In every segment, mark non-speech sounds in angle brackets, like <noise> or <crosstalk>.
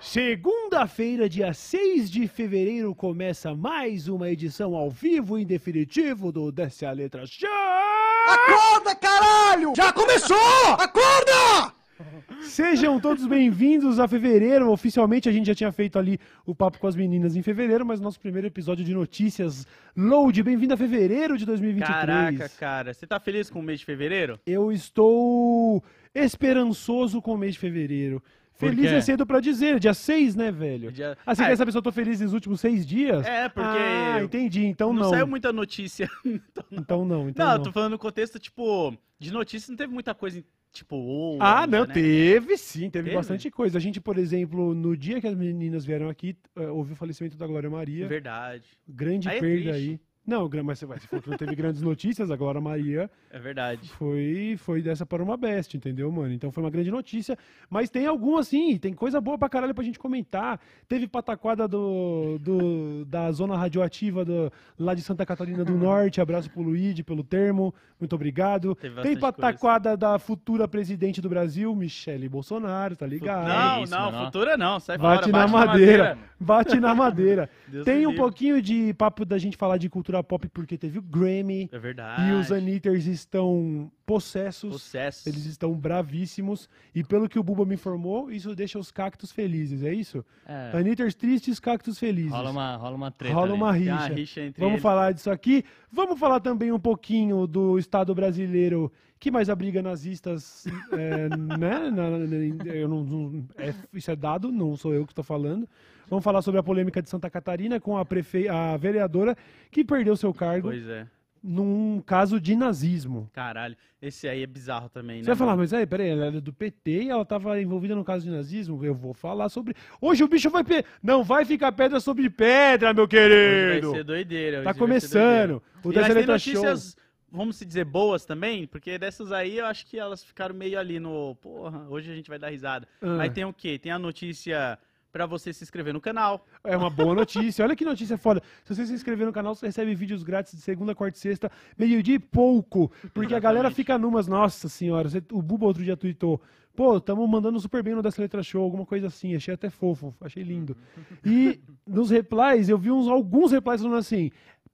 Segunda-feira, dia 6 de fevereiro, começa mais uma edição ao vivo e em definitivo do Desce a Letra Show! Acorda, caralho! Já começou! Acorda! Sejam todos bem-vindos a fevereiro. Oficialmente a gente já tinha feito ali o papo com as meninas em fevereiro, mas nosso primeiro episódio de notícias load. Bem-vindo a fevereiro de 2023. Caraca, cara, você tá feliz com o mês de fevereiro? Eu estou esperançoso com o mês de fevereiro. Feliz é cedo pra dizer, dia 6, né, velho? Dia- Ah, você Ah, quer saber se eu tô feliz nos últimos seis dias? É, porque Ah, entendi. Então não, não. saiu muita notícia. <laughs> Então não, então não, não. eu tô falando no contexto, tipo, de notícia não teve muita coisa, tipo, ou Ah, não, né? teve sim, teve, Teve? bastante coisa. A gente, por exemplo, no dia que as meninas vieram aqui, eh, houve o falecimento da Glória Maria. Verdade. Grande Aí é perda triste. aí. Não, mas você vai, se for que não teve grandes <laughs> notícias, a Glória Maria É verdade. foi, foi dessa para uma best, entendeu, mano? Então foi uma grande notícia. Mas tem algum, assim, tem coisa boa pra caralho pra gente comentar. Teve pataquada do, do, <laughs> da zona radioativa do, lá de Santa Catarina do Norte. Abraço pro Luigi pelo termo. Muito obrigado. Teve Tem pataquada da futura presidente do Brasil, Michele Bolsonaro, tá ligado? Não, isso, não, não. futura não, sai Bate, fora, na, madeira. Bate na madeira. <laughs> Deus Tem um livre. pouquinho de papo da gente falar de cultura pop, porque teve o Grammy. É verdade. E os Anitters estão possessos. Sucesso. Eles estão bravíssimos. E pelo que o Buba me informou, isso deixa os cactos felizes, é isso? É, Anitters tristes, cactos felizes. rola uma, rola uma treta. Rola uma Tem uma rixa. rixa Vamos eles. falar disso aqui. Vamos falar também um pouquinho do Estado brasileiro que mais abriga nazistas, é, né? Eu não- não- é- isso é dado, não sou eu que estou falando. Vamos falar sobre a polêmica de Santa Catarina com a, prefe... a vereadora que perdeu seu cargo Pois é. num caso de nazismo. Caralho. Esse aí é bizarro também, né? Você vai falar, mas aí, peraí, ela era do PT e ela estava envolvida no caso de nazismo? Eu vou falar sobre. Hoje o bicho vai. Pe... Não vai ficar pedra sobre pedra, meu Hoje querido! vai ser doideira. Tá hoje ser começando. O E mas tem Letra Show. Vamos se dizer, boas também, porque dessas aí eu acho que elas ficaram meio ali no. Porra, hoje a gente vai dar risada. Ah. Aí tem o quê? Tem a notícia pra você se inscrever no canal. É uma boa notícia. Olha que notícia foda. Se você se inscrever no canal, você recebe vídeos grátis de segunda, quarta e sexta, meio-dia e pouco. Porque a galera Exatamente. fica numas, nossa senhora. o Buba outro dia tweetou. Pô, tamo mandando super bem no Dessa Letra Show, alguma coisa assim. Achei até fofo, achei lindo. E nos replies, eu vi uns, alguns replies falando assim.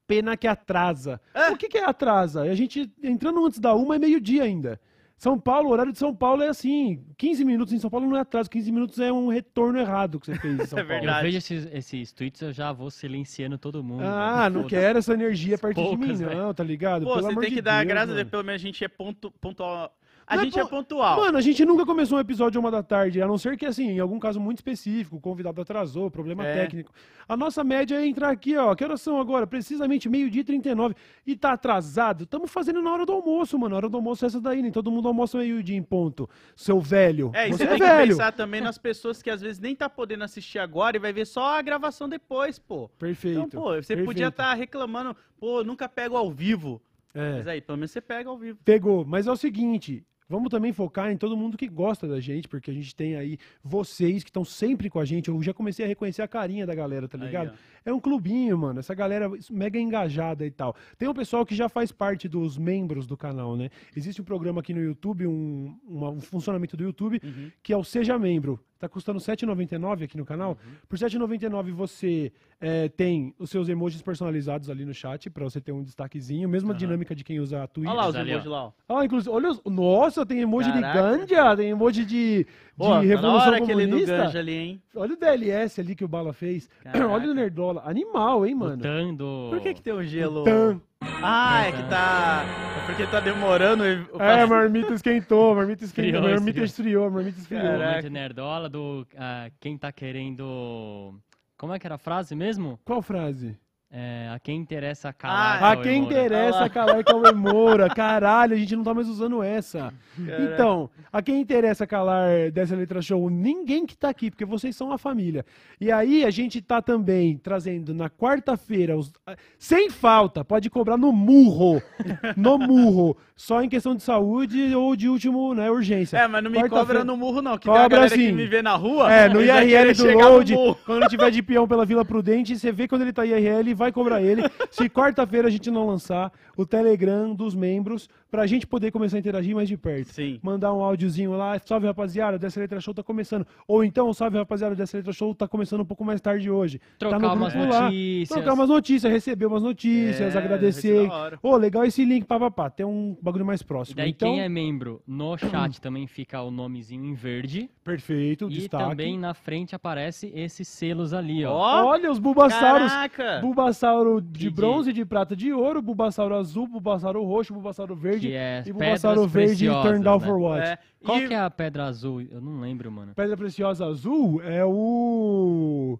Pena que atrasa. O que, que é atrasa? A gente entrando antes da uma é meio-dia ainda. São Paulo, o horário de São Paulo é assim: 15 minutos em São Paulo não é atraso, 15 minutos é um retorno errado que você fez em <laughs> São É Paulo. verdade. Eu vejo esses, esses tweets, eu já vou silenciando todo mundo. Ah, não Foda-se. quero essa energia perto de Poucas, mim, velho. não, tá ligado? Pô, Pelo você amor tem de que dar Deus, graças a mano. Pelo menos a gente é pontu, pontual. A é gente é po- pontual. Mano, a gente nunca começou um episódio uma da tarde, a não ser que, assim, em algum caso muito específico, o convidado atrasou, problema É. técnico. A nossa média é entrar aqui, ó, que horas são agora? Precisamente meio-dia e 39. E tá atrasado? Tamo fazendo na hora do almoço, mano. A hora do almoço é essa daí, nem todo mundo almoça meio-dia em ponto. Seu velho. É, e você você é tem que velho. pensar também nas pessoas que às vezes nem tá podendo assistir agora e vai ver só a gravação depois, pô. Perfeito. Então, pô, você podia perfeito. estar reclamando, pô, nunca pego ao vivo. É. Mas aí, pelo menos você pega ao vivo. Pegou. Mas é o seguinte, vamos também focar em todo mundo que gosta da gente, porque a gente tem aí vocês que estão sempre com a gente. Eu já comecei a reconhecer a carinha da galera, tá Aí, ligado? ó. é um clubinho, mano. Essa galera mega engajada e tal. Tem um pessoal que já faz parte dos membros do canal, né? Existe um programa aqui no YouTube, um, uma- um funcionamento do YouTube, Uhum. que é o Seja Membro. Tá custando R$ 7,99 aqui no canal. Uhum. Por R$ 7,99 você é, tem os seus emojis personalizados ali no chat, pra você ter um destaquezinho. Mesma Aham. dinâmica de quem usa a Twitch. Olha lá os ali, ó. emojis lá, ó. Ah, inclusive, olha os... Nossa, tem emoji Caraca. de Gandhi, tem emoji de, de Pô, tá Revolução hora aquele do Comunista. Ganja ali, hein? Olha o DLS ali que o Bala fez. Caraca. <clears throat> Olha o Nerdola. Animal, hein, mano? Botando... Por que que tem o gelo? Tan. Ah, é que tá... É porque tá demorando. o É, a marmita esquentou, a marmita esquentou, a Esfriou, marmita esfriou, a marmita esfriou. Caraca. Nerdola do... ah, quem tá querendo... Como é que era a frase mesmo? Qual frase? É, a quem interessa calar. Ah, A Cauê quem Moura. interessa Ah lá. calar Cauê Moura. <laughs> Caralho, a gente não tá mais usando essa. Então, a quem interessa calar dessa letra show, ninguém que tá aqui, porque vocês são a família. E aí a gente tá também trazendo na quarta-feira, os- sem falta, pode cobrar no murro. <laughs> No murro. Só em questão de saúde ou de último, né, urgência. É, mas não me cobra no murro, não. Que tem a Cobra galera que sim. me vê na rua. É, no IRL do load, quando tiver de peão pela Vila Prudente, você vê quando ele tá IRL, vai cobrar ele. Se quarta-feira a gente não lançar o Telegram dos membros, pra gente poder começar a interagir mais de perto. Sim. Mandar um áudiozinho lá, salve rapaziada, dessa letra show tá começando. Ou então, salve rapaziada, dessa letra show tá começando um pouco mais tarde hoje. Trocar tá no umas grupo lá. notícias. Trocar umas notícias, receber umas notícias, É, agradecer. Ô, legal esse link, papapá. Tem um bagulho mais E próximo. daí então, quem é membro no chat também fica o nomezinho em verde. perfeito, e destaque. também na frente aparece esses selos ali, ó. Ó, Olha os Bulbasauros. caraca. Bulbasauro de de- bronze, de prata, de ouro, Bulbasauro azul, Bulbasauro roxo, Bulbasauro verde Que é e Bulbasauro verde preciosas, turned down né? for what? É, Qual e- que é a pedra azul? Eu não lembro, mano. Pedra preciosa azul é o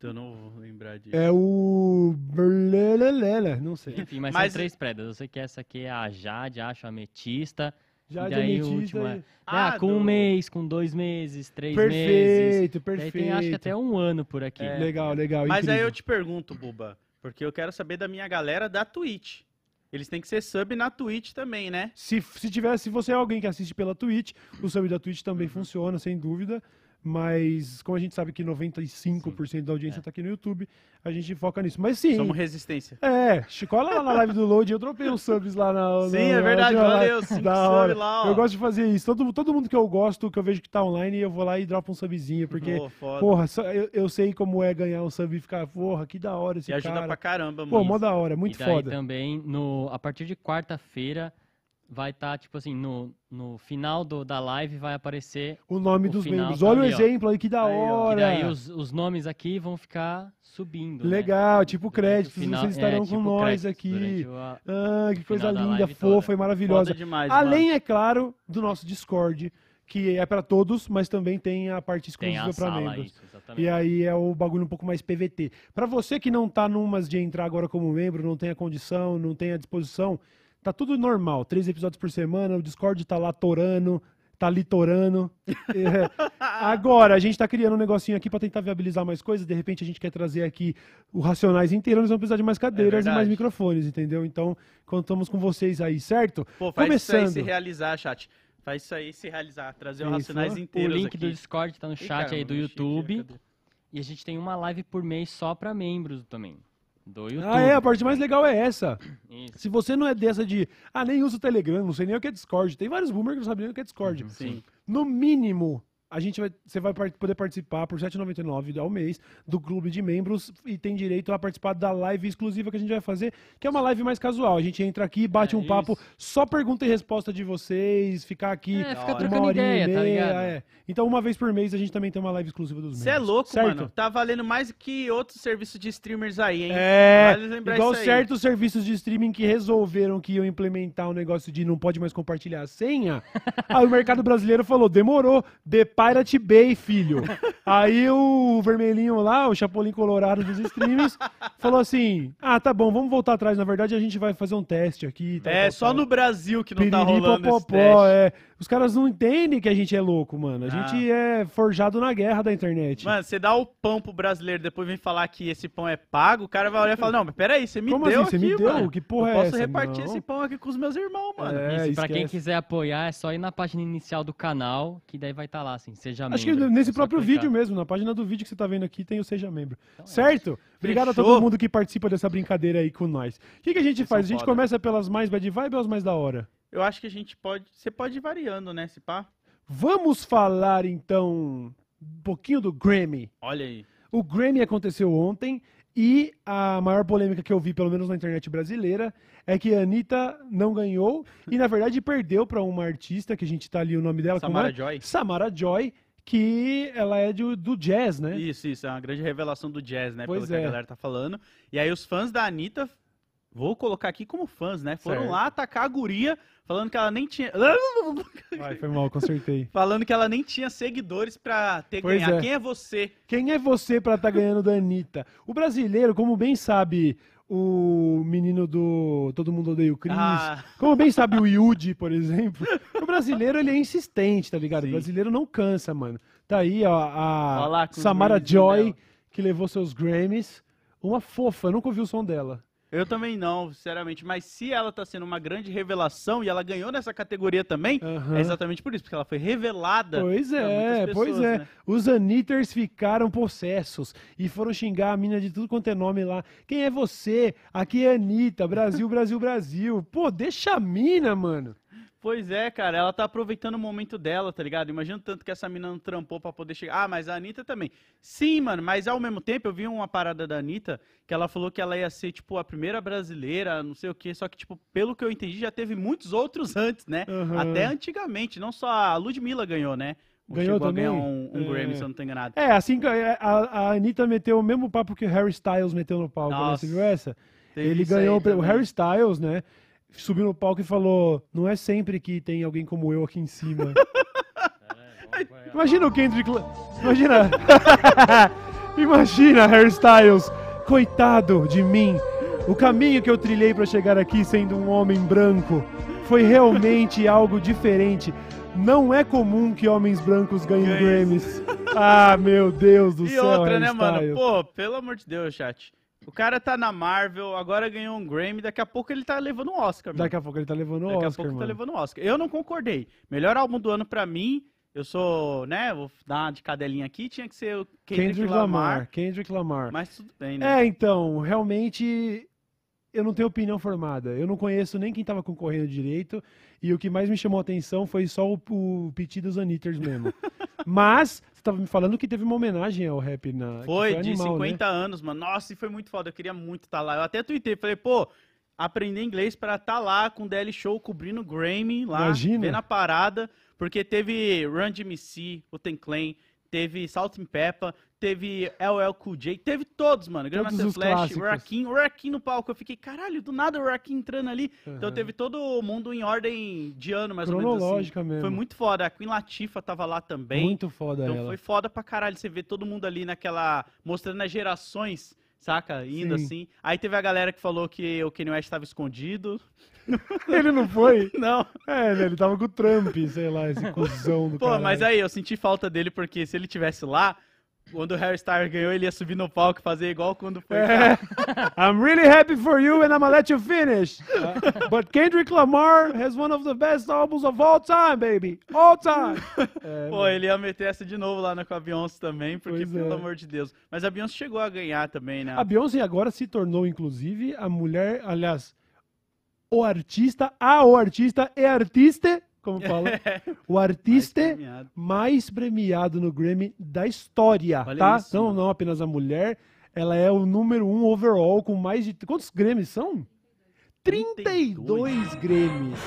Eu não vou lembrar disso. é o não sei. Enfim, mas, Mas- são três pedras. Eu sei que essa aqui é a jade, acho a ametista. Já e de daí o ametista. último e- é... Ah, Ah, com do- um mês, com dois meses, três meses. Perfeito, perfeito. tem acho que até um ano por aqui. É. Legal, legal. Mas aí incrível. eu te pergunto, Buba, porque eu quero saber da minha galera da Twitch. Eles têm que ser sub na Twitch também, né? Se, se tiver, se você é alguém que assiste pela Twitch, o sub da Twitch também Uhum. funciona, sem dúvida. Mas como a gente sabe que 95% da audiência tá aqui no YouTube, a gente foca nisso. Mas sim, Somos resistência. É, cola lá na live do Load, eu dropei uns subs lá na. Sim, na- é na verdade, última valeu, cinco Da hora. lá, ó. Eu gosto de fazer isso. Todo, todo mundo que eu gosto, que eu vejo que tá online, eu vou lá e dropo um subzinho, porque, Pô, foda. porra, só- eu, eu sei como é ganhar um sub e ficar, porra, que da hora esse e ajuda cara. pra caramba, Pô, mano. mó da hora, muito e daí foda. também, no, a partir de quarta-feira, vai estar, tipo assim, no, no final do, da live vai aparecer. O nome o dos final membros. tá Olha o ali, ó. exemplo aí, que da Aí, ó. E hora. daí os, os nomes aqui vão ficar subindo. né? Legal, tipo Durante o créditos, final- vocês estarão é, com tipo nós créditos aqui. o- Ah, que coisa linda, fofa toda. e maravilhosa. Demais, Além, é claro, do nosso Discord, que é pra todos, mas também tem a parte exclusiva a pra sala, membros. isso, exatamente. E aí é o bagulho um pouco mais PVT. Pra você que não tá numas de entrar agora como membro, não tem a condição, não tem a disposição, tá tudo normal. Três episódios por semana, o Discord tá lá torando, tá litorando. <laughs> É. Agora, a gente tá criando um negocinho aqui pra tentar viabilizar mais coisas. De repente a gente quer trazer aqui o Racionais inteiro, nós vamos precisar de mais cadeiras e mais microfones, entendeu? Então, contamos com vocês aí, certo? Pô, faz isso aí Começando. se realizar, chat. Faz isso aí se realizar. Trazer o Isso, Racionais ó. O link aqui. do Discord tá no chat caramba, aí do YouTube. E a gente tem uma live por mês só pra membros também. Do YouTube. Ah, é, a parte mais legal é essa. Isso. Se você não é dessa de, ah, nem uso o Telegram, não sei nem o que é Discord. Tem vários boomers que não sabem nem o que é Discord. Sim. No mínimo, a gente vai, você vai poder participar por R$ 7,99 ao mês do clube de membros e tem direito a participar da live exclusiva que a gente vai fazer, que é uma live mais casual. A gente entra aqui, bate É, um papo, isso. só pergunta e resposta de vocês, ficar aqui É, fica hora. uma trocando horinha ideia, e tá meia. ligado? é. Então, uma vez por mês, a gente também tem uma live exclusiva dos membros. Você é louco, certo? mano. Tá valendo mais que outros serviços de streamers aí, hein? É, Vale lembrar igual isso aí. certos serviços de streaming que resolveram que iam implementar um negócio de não pode mais compartilhar a senha. <laughs> aí o mercado brasileiro falou, demorou, The Pirate Bay, filho. <laughs> aí o vermelhinho lá, o Chapolin Colorado dos streams, <laughs> falou assim, ah, tá bom, vamos voltar atrás, na verdade a gente vai fazer um teste aqui. tal, É, tal, só tal. no Brasil que não tá Piriri rolando esse popopó, teste. é. Os caras não entendem que a gente é louco, mano. A Ah. gente é forjado na guerra da internet. Mano, você dá o pão pro brasileiro, depois vem falar que esse pão é pago, o cara vai olhar e falar, não, mas peraí, você me Como deu assim? Você aqui, me deu? mano. Que porra Eu é posso essa? repartir Não. esse pão aqui com os meus irmãos, mano. É, Isso, pra quem esquece. quiser apoiar, é só ir na página inicial do canal, que daí vai estar lá, assim, seja Acho que membro. nesse É próprio clicar. vídeo mesmo, na página do vídeo que você tá vendo aqui, tem o Seja Membro. Então é certo? Obrigado a Fechou. todo mundo que participa dessa brincadeira aí com nós. O que, que a gente Vocês faz? A gente foda. começa pelas mais bad vibe ou as mais da hora? Eu acho que a gente pode. Você pode ir variando, né, pá? Vamos falar então um pouquinho do Grammy. Olha aí. O Grammy aconteceu ontem e a maior polêmica que eu vi, pelo menos na internet brasileira, é que a Anitta não ganhou e, na verdade, perdeu para uma artista, que a gente tá ali o nome dela, como Samara é? Joy. Samara Joy, que ela é do, do jazz, né? Isso, isso. É uma grande revelação do jazz, né? Pois pelo que é. a galera tá falando. E aí os fãs da Anitta vou colocar aqui como fãs, né? Foram Certo. lá atacar a guria, falando que ela nem tinha. <laughs> Ai, foi mal, consertei. falando que ela nem tinha seguidores pra ter Pois ganhar. é. Quem é você? Quem é você pra estar ganhando da Anitta? O brasileiro, como bem sabe o menino do Todo Mundo Odeia o Chris, Ah. como bem sabe o Yudi, por exemplo, o brasileiro ele é insistente, tá ligado? Sim. O brasileiro não cansa, mano. Tá aí ó, a Samara Grammys Joy, que levou seus Grammys. Uma fofa, eu nunca ouvi o som dela. Eu também não, sinceramente. Mas se ela tá sendo uma grande revelação e ela ganhou nessa categoria também, Aham. é exatamente por isso, porque ela foi revelada. Pois é, muitas pois pessoas, é. né? Os Anitters ficaram possessos e foram xingar a mina de tudo quanto é nome lá. Quem é você? Aqui é Anitta, Brasil, Brasil, Brasil. Pô, deixa a mina, mano. Pois é, cara, ela tá aproveitando o momento dela, tá ligado? Imagina tanto que essa mina não trampou pra poder chegar. Ah, mas a Anitta também. Sim, mano, mas ao mesmo tempo eu vi uma parada da Anitta que ela falou que ela ia ser, tipo, a primeira brasileira, não sei o quê. Só que, tipo, pelo que eu entendi, já teve muitos outros antes, né? Aham. Até antigamente, não só a Ludmilla ganhou, né? Ganhou Chegou também? um, um É. Grammy, se eu não tô enganado. É, assim que a, a Anitta meteu o mesmo papo que o Harry Styles meteu no palco, né? Você viu essa? Teve Ele ganhou o. Harry Styles, né? Subiu no palco e falou: Não é sempre que tem alguém como eu aqui em cima. <laughs> Imagina o Kendrick. Imagina. <laughs> Imagina, Harry Styles. Coitado de mim. O caminho que eu trilhei pra chegar aqui sendo um homem branco foi realmente <laughs> algo diferente. Não é comum que homens brancos ganhem Ganhe. Grammys. Ah, meu Deus do E céu, outra, Harry né, mano? Styles. Pô, pelo amor de Deus, chat. O cara tá na Marvel, agora ganhou um Grammy, daqui a pouco ele tá levando um Oscar, mano. Daqui a pouco ele tá levando o Daqui a Oscar, pouco mano. tá levando um Oscar. Eu não concordei. Melhor álbum do ano pra mim, eu sou, né, vou dar uma de cadelinha aqui, tinha que ser o Kendrick, Kendrick Lamar, Lamar. Kendrick Lamar. Mas tudo bem, né? É, então, realmente eu não tenho opinião formada. Eu não conheço nem quem tava concorrendo direito. E o que mais me chamou a atenção foi só o, o piti dos Anitters mesmo. <laughs> Mas, você tava me falando que teve uma homenagem ao rap na. que Foi, de animal, 50 Né? anos, mano. Nossa, e foi muito foda. Eu queria muito estar lá. Eu até tuitei, falei, pô, aprender inglês pra estar lá com o DL Show cobrindo o Grammy lá, Imagina. vendo a parada. Porque teve Run DMC, o Ten Clan, teve Salt and Pepper, teve LL Cool J, teve todos, mano. Grandmaster Flash, Rakim, o Rakim no palco. Eu fiquei, caralho, do nada o Rakim entrando ali. Então Aham. teve todo mundo em ordem de ano, mais ou menos assim. Mesmo. Foi muito foda. A Queen Latifah tava lá também. Muito foda Então ela. foi foda pra caralho você ver todo mundo ali naquela. mostrando as gerações, saca? Indo Sim. assim. Aí teve a galera que falou que o Kanye West tava escondido. <laughs> Ele não foi? <laughs> Não. É, né, ele tava com o Trump, sei lá, esse <laughs> cuzão do Pô, caralho. mas aí eu senti falta dele porque se ele tivesse lá, quando o Harry Styles ganhou, ele ia subir no palco e fazer igual quando foi. É. <laughs> I'm really happy for you and I'm gonna let you finish. Uh, <laughs> but Kendrick Lamar has one of the best albums of all time, baby. All time. <laughs> É, Pô, ele ia meter essa de novo lá na, com a Beyoncé também, porque, Pois pelo é. amor de Deus. Mas a Beyoncé chegou a ganhar também, né? A Beyoncé agora se tornou, inclusive, a mulher, aliás, o artista, a o artista é artista, como fala, <laughs> o artista Mais premiado. mais premiado no Grammy da história, Olha tá? isso, não, mano. não apenas a mulher, ela é o número um overall com mais de... Quantos Grammys são? 32 Grammys.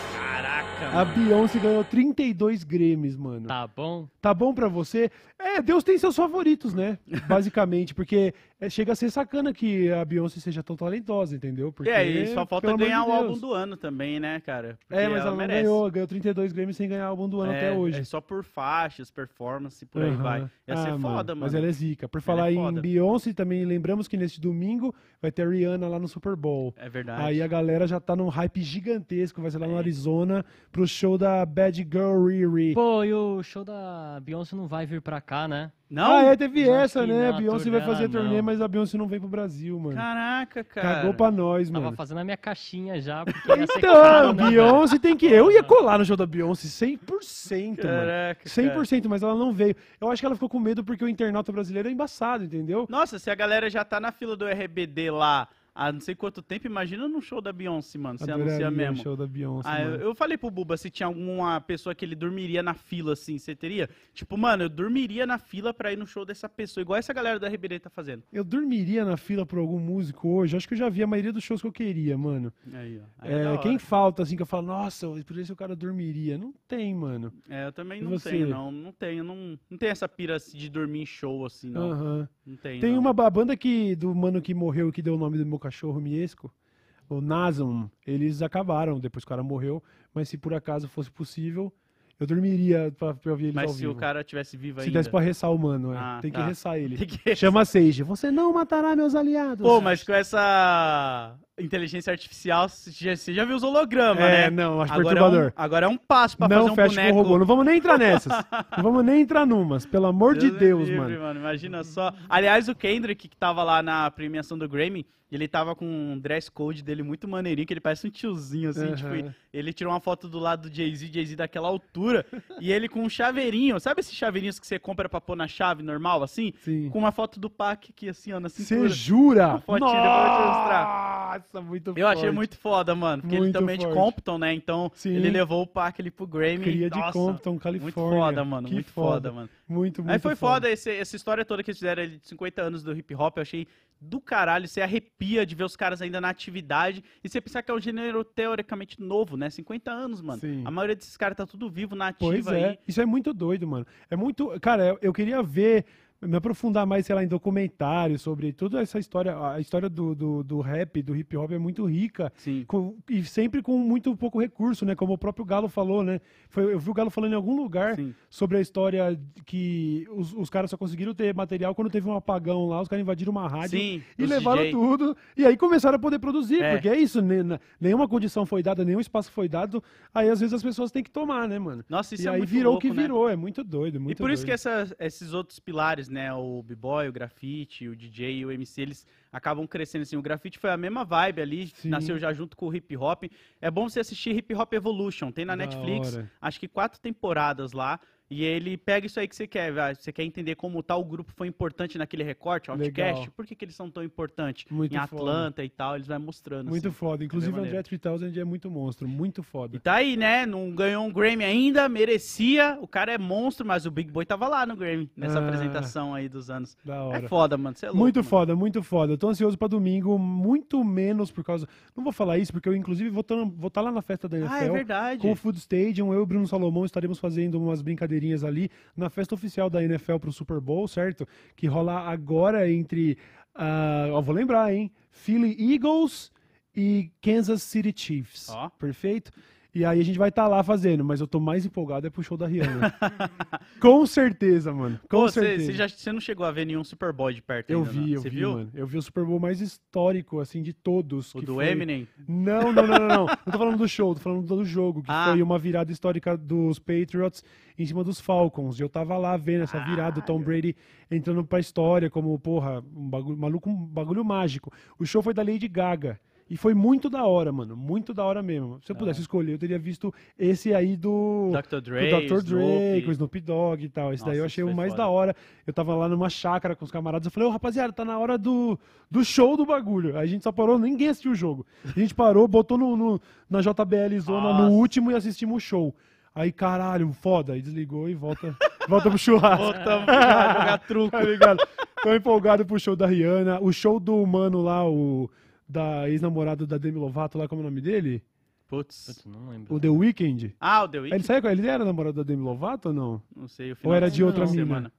A. Beyoncé ganhou 32 Grammys, mano. Tá bom? Tá bom pra você? É, Deus tem seus favoritos, né? <laughs> Basicamente, porque é, chega a ser sacana que a Beyoncé seja tão talentosa, entendeu? Porque, É, e só falta ganhar de o álbum do ano também, né, cara? Porque É, mas ela, não merece. ganhou, ganhou 32 Grammys sem ganhar álbum do ano É, até hoje. É só por faixas, performance, por aí Aham. vai. Ia ser Ah, foda, mano. Mas ela é zica. Por Ela falar é em. Beyoncé, também lembramos que neste domingo vai ter a Rihanna lá no Super Bowl. É verdade. Aí a galera já tá num hype gigantesco, vai ser lá no É. Arizona, pro show da Bad Girl Riri. Pô, e o show da Beyoncé não vai vir pra cá, né? Não? Ah, é, teve acho essa, né? A não, Beyoncé turnê vai fazer turnê, não. mas a Beyoncé não vem pro Brasil, mano. Caraca, cara. Cagou pra nós, Tava mano. fazendo a minha caixinha já, porque ia ser Então, né, Beyoncé tem que. Eu ia colar no show da Beyoncé 100%, mano. Caraca, cara. 100%, mas ela não veio. Eu acho que ela ficou com medo porque o internauta brasileiro é embaçado, entendeu? Nossa, se a galera já tá na fila do RBD lá há não sei quanto tempo, imagina no show da Beyoncé, mano. Se anuncia mesmo. show da Beyoncé, Ah, eu, eu falei pro Buba se tinha alguma pessoa que ele dormiria na fila, assim, você teria? Tipo, mano, eu dormiria na fila pra ir no show dessa pessoa, igual essa galera do RBD tá fazendo. Eu dormiria na fila por algum músico hoje. Acho que eu já vi a maioria dos shows que eu queria, mano. Aí, ó. Aí É, da quem falta, assim, que eu falo, nossa, por isso o cara dormiria. Não tem, mano. É, eu também E não você? tenho, não. Não tenho, não, não tenho essa pira assim, de dormir em show, assim, não. Aham. Não tenho, Tem não. uma ba- banda que, do mano que morreu que deu o nome do meu cachorro, Miesco. o Nazum, eles acabaram, depois que o cara morreu, mas se por acaso fosse possível, eu dormiria pra, pra ouvir eles Mas ao se vivo. o cara tivesse vivo Se ainda. desse pra ressar o mano, é. Ah, tem que tá. ressar ele. Que- Chama a Sage, você não matará meus aliados. Pô, mas com essa inteligência artificial, você já, você viu os hologramas, É, né? não, acho agora perturbador. É um, agora é um passo pra não fazer um fecha boneco. com o robô, não vamos nem entrar nessas. <laughs> não vamos nem entrar numas, pelo amor de me Deus, livre, mano. Imagina só. Aliás, o Kendrick, que tava lá na premiação do Grammy, ele tava com um dress code dele muito maneirinho, que ele parece um tiozinho, assim, Aham. tipo, ele tirou uma foto do lado do Jay-Z, Jay-Z daquela altura, e ele com um chaveirinho, sabe esses chaveirinhos que você compra pra pôr na chave normal, assim? Sim. Com uma foto do Pac aqui, assim, ó, na Você cintura. jura? Uma fotinha, depois eu vou te mostrar. Nossa, muito Eu achei forte. muito foda, mano, porque ele Muito também é de forte. Compton, né? Então, Sim. ele levou o Pac ali pro Grammy. Cria de Nossa, Compton, Muito Califórnia. foda, mano, Que muito foda, mano. Muito, muito Aí foi foda, esse- essa história toda que eles fizeram ali de 50 anos do hip hop, eu achei do caralho. Você arrepia de ver os caras ainda na atividade e você pensar que é um gênero teoricamente novo, né? 50 anos, mano. Sim. A maioria desses caras tá tudo vivo na ativa Pois aí. é, isso é muito doido, mano. É muito. Cara, eu, eu queria ver, me aprofundar mais, sei lá, em documentários sobre toda essa história. A história do, do, do rap, do hip hop é muito rica. Sim. com- e sempre com muito pouco recurso, né? Como o próprio Galo falou, né? Foi, eu vi o Galo falando em algum lugar Sim. sobre a história que os, os caras só conseguiram ter material quando teve um apagão lá, os caras invadiram uma rádio Sim, e levaram DJ. tudo. E aí começaram a poder produzir, É. porque é isso, né? Nenhuma condição foi dada, nenhum espaço foi dado. Aí às vezes as pessoas têm que tomar, né, mano? Nossa, isso e é aí muito virou o que né? virou, é muito doido, muito e por isso doido. que essa- esses outros pilares, né? O b-boy, o grafite, o DJ e o MC, eles acabam crescendo assim. O grafite foi a mesma vibe ali, Sim. nasceu já junto com o hip hop. É bom você assistir Hip Hop Evolution, tem na Da Netflix, hora. acho que quatro temporadas lá. E ele pega isso aí que você quer, vai. você quer entender como tal grupo foi importante naquele recorte, Outcast, Legal. por que, que eles são tão importantes Muito em foda. Atlanta e tal, eles vão mostrando. Muito assim. foda. Inclusive o. André 3000 é muito monstro, muito foda. E tá aí, né? Não ganhou um Grammy ainda, merecia. O cara é monstro, mas o Big Boy tava lá no Grammy, nessa Ah. apresentação aí dos anos. Da hora. É foda, mano. Você é louco. Muito mano. foda, muito foda. Eu tô ansioso pra domingo, muito menos por causa. Não vou falar isso, porque eu, inclusive, vou estar lá na festa da NFL. Ah, é verdade. Com o Food Stadium, eu e o Bruno Salomão estaremos fazendo umas ali na festa oficial da NFL pro Super Bowl, certo? Que rola agora entre. ó, vou lembrar, hein? Philly Eagles e Kansas City Chiefs. Ó. Perfeito? E aí a gente vai estar lá fazendo, mas eu tô mais empolgado é pro show da Rihanna. <laughs> com certeza, mano. Com Pô, você, certeza. você já, você não chegou a ver nenhum Super Bowl de perto Eu ainda, não? vi, eu Você vi, viu? mano. Eu vi o Super Bowl mais histórico, assim, de todos. O que do foi- Eminem? Não, não, não, não, não. Não tô falando do show, tô falando do jogo, que Ah. foi uma virada histórica dos Patriots em cima dos Falcons. E eu tava lá vendo essa virada do Tom Brady entrando pra história como, porra, um bagulho, maluco, um bagulho mágico. O show foi da Lady Gaga. E foi muito da hora, mano. Muito da hora mesmo. Se eu pudesse escolher, eu teria visto esse aí do. Dr. do Dre, Dr. Dre, com o Snoop Dogg e tal. Esse daí eu Nossa, achei o foi mais foda. da hora. Eu tava lá numa chácara com os camaradas. Eu falei, ô rapaziada, tá na hora do, do show do bagulho. Aí a gente só parou, ninguém assistiu o jogo. A gente parou, botou no, no- na JBL Zona Nossa. no último e assistimos o show. Aí, caralho, foda. Aí desligou e volta, volta pro churrasco. <laughs> Voltamos pra jogar <laughs> truco. Tá ligado? Tô empolgado pro show da Rihanna. O show do mano lá, o. Da ex-namorado da Demi Lovato, lá, como é o nome dele? Putz. Não lembro. O The Weeknd. Ah, o The Ele Weeknd? saiu com ele era namorado da Demi Lovato ou não? Não sei. O Ou era de outra semana. mina?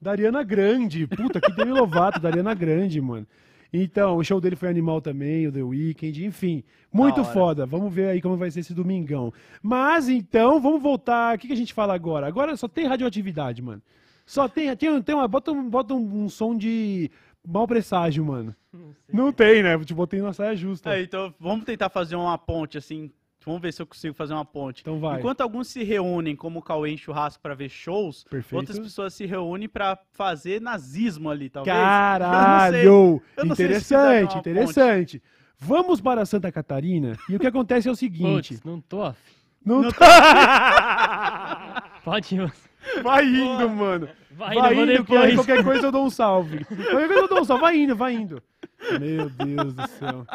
Da Ariana Grande. Puta, que Demi Lovato, da Ariana Grande, mano. Então, o show dele foi animal também, o The Weeknd, enfim. Muito foda. Vamos ver aí como vai ser esse domingão. Mas, então, vamos voltar. O que, que a gente fala agora? Agora só tem radioatividade, mano. Só tem, tem, tem uma, bota, um, bota um, um som de mau presságio, mano. Não tem, né? Te botei na saia justa. É, então vamos tentar fazer uma ponte assim. Vamos ver se eu consigo fazer uma ponte. Então vai. Enquanto alguns se reúnem, como o Cauê em churrasco pra ver shows, Perfeito. outras pessoas se reúnem pra fazer nazismo ali, talvez. Eu Caralho! não sei. Eu não sei se Interessante, uma interessante. Vamos para Santa Catarina e o que acontece é o seguinte. Putz, não tô afim. não não <laughs> Pode ir. Vai indo, mano. Vai, Vai indo, indo, que aí depois. qualquer coisa eu dou um salve. Qualquer coisa eu dou um salve. Vai indo, vai indo. Meu Deus do céu.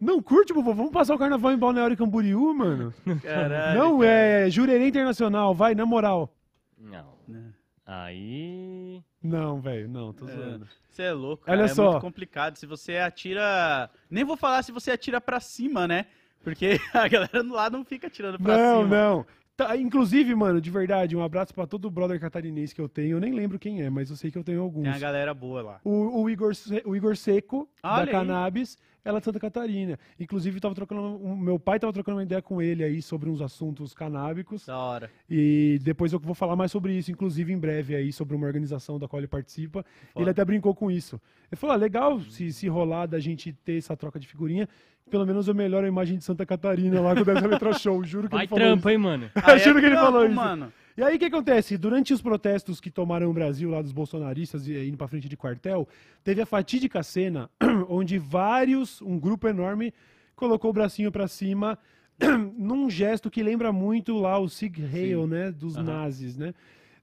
Não curte, vovô? Vamos passar o carnaval em Balneário Camboriú, mano? Caralho, Não cara. é Jurerê Internacional, vai, na moral. Não. É. Aí. Não, velho, não, tô É. zoando. Você é louco, Olha cara. É só. muito complicado. Se você atira. Nem vou falar se você atira pra cima, né? Porque <laughs> a galera lá não fica atirando pra Não, cima. não. Tá, inclusive, mano, de verdade, um abraço pra todo brother catarinense que eu tenho. Eu nem lembro quem é, mas eu sei que eu tenho alguns. Tem a galera boa lá. O, o Igor, o Igor Seco, Olha da aí. Cannabis, ela é de Santa Catarina. Inclusive, tava trocando, o meu pai tava trocando uma ideia com ele aí sobre uns assuntos canábicos. Da hora. E depois eu vou falar mais sobre isso, inclusive em breve aí, sobre uma organização da qual ele participa. Foda. Ele até brincou com isso. Ele falou, ah, legal se, se rolar da gente ter essa troca de figurinha, pelo menos eu melhoro a imagem de Santa Catarina lá quando essa letra show, juro que Vai ele falou trampa, isso. hein, mano? <laughs> Aí é juro que ele trampo, falou isso. mano. E aí o que acontece? Durante os protestos que tomaram o Brasil lá dos bolsonaristas e eh, indo pra frente de quartel, teve a fatídica cena <clears throat> onde vários, um grupo enorme, colocou o bracinho pra cima <clears throat> num gesto que lembra muito lá o Sig Heil, né, dos Aham. nazis, né?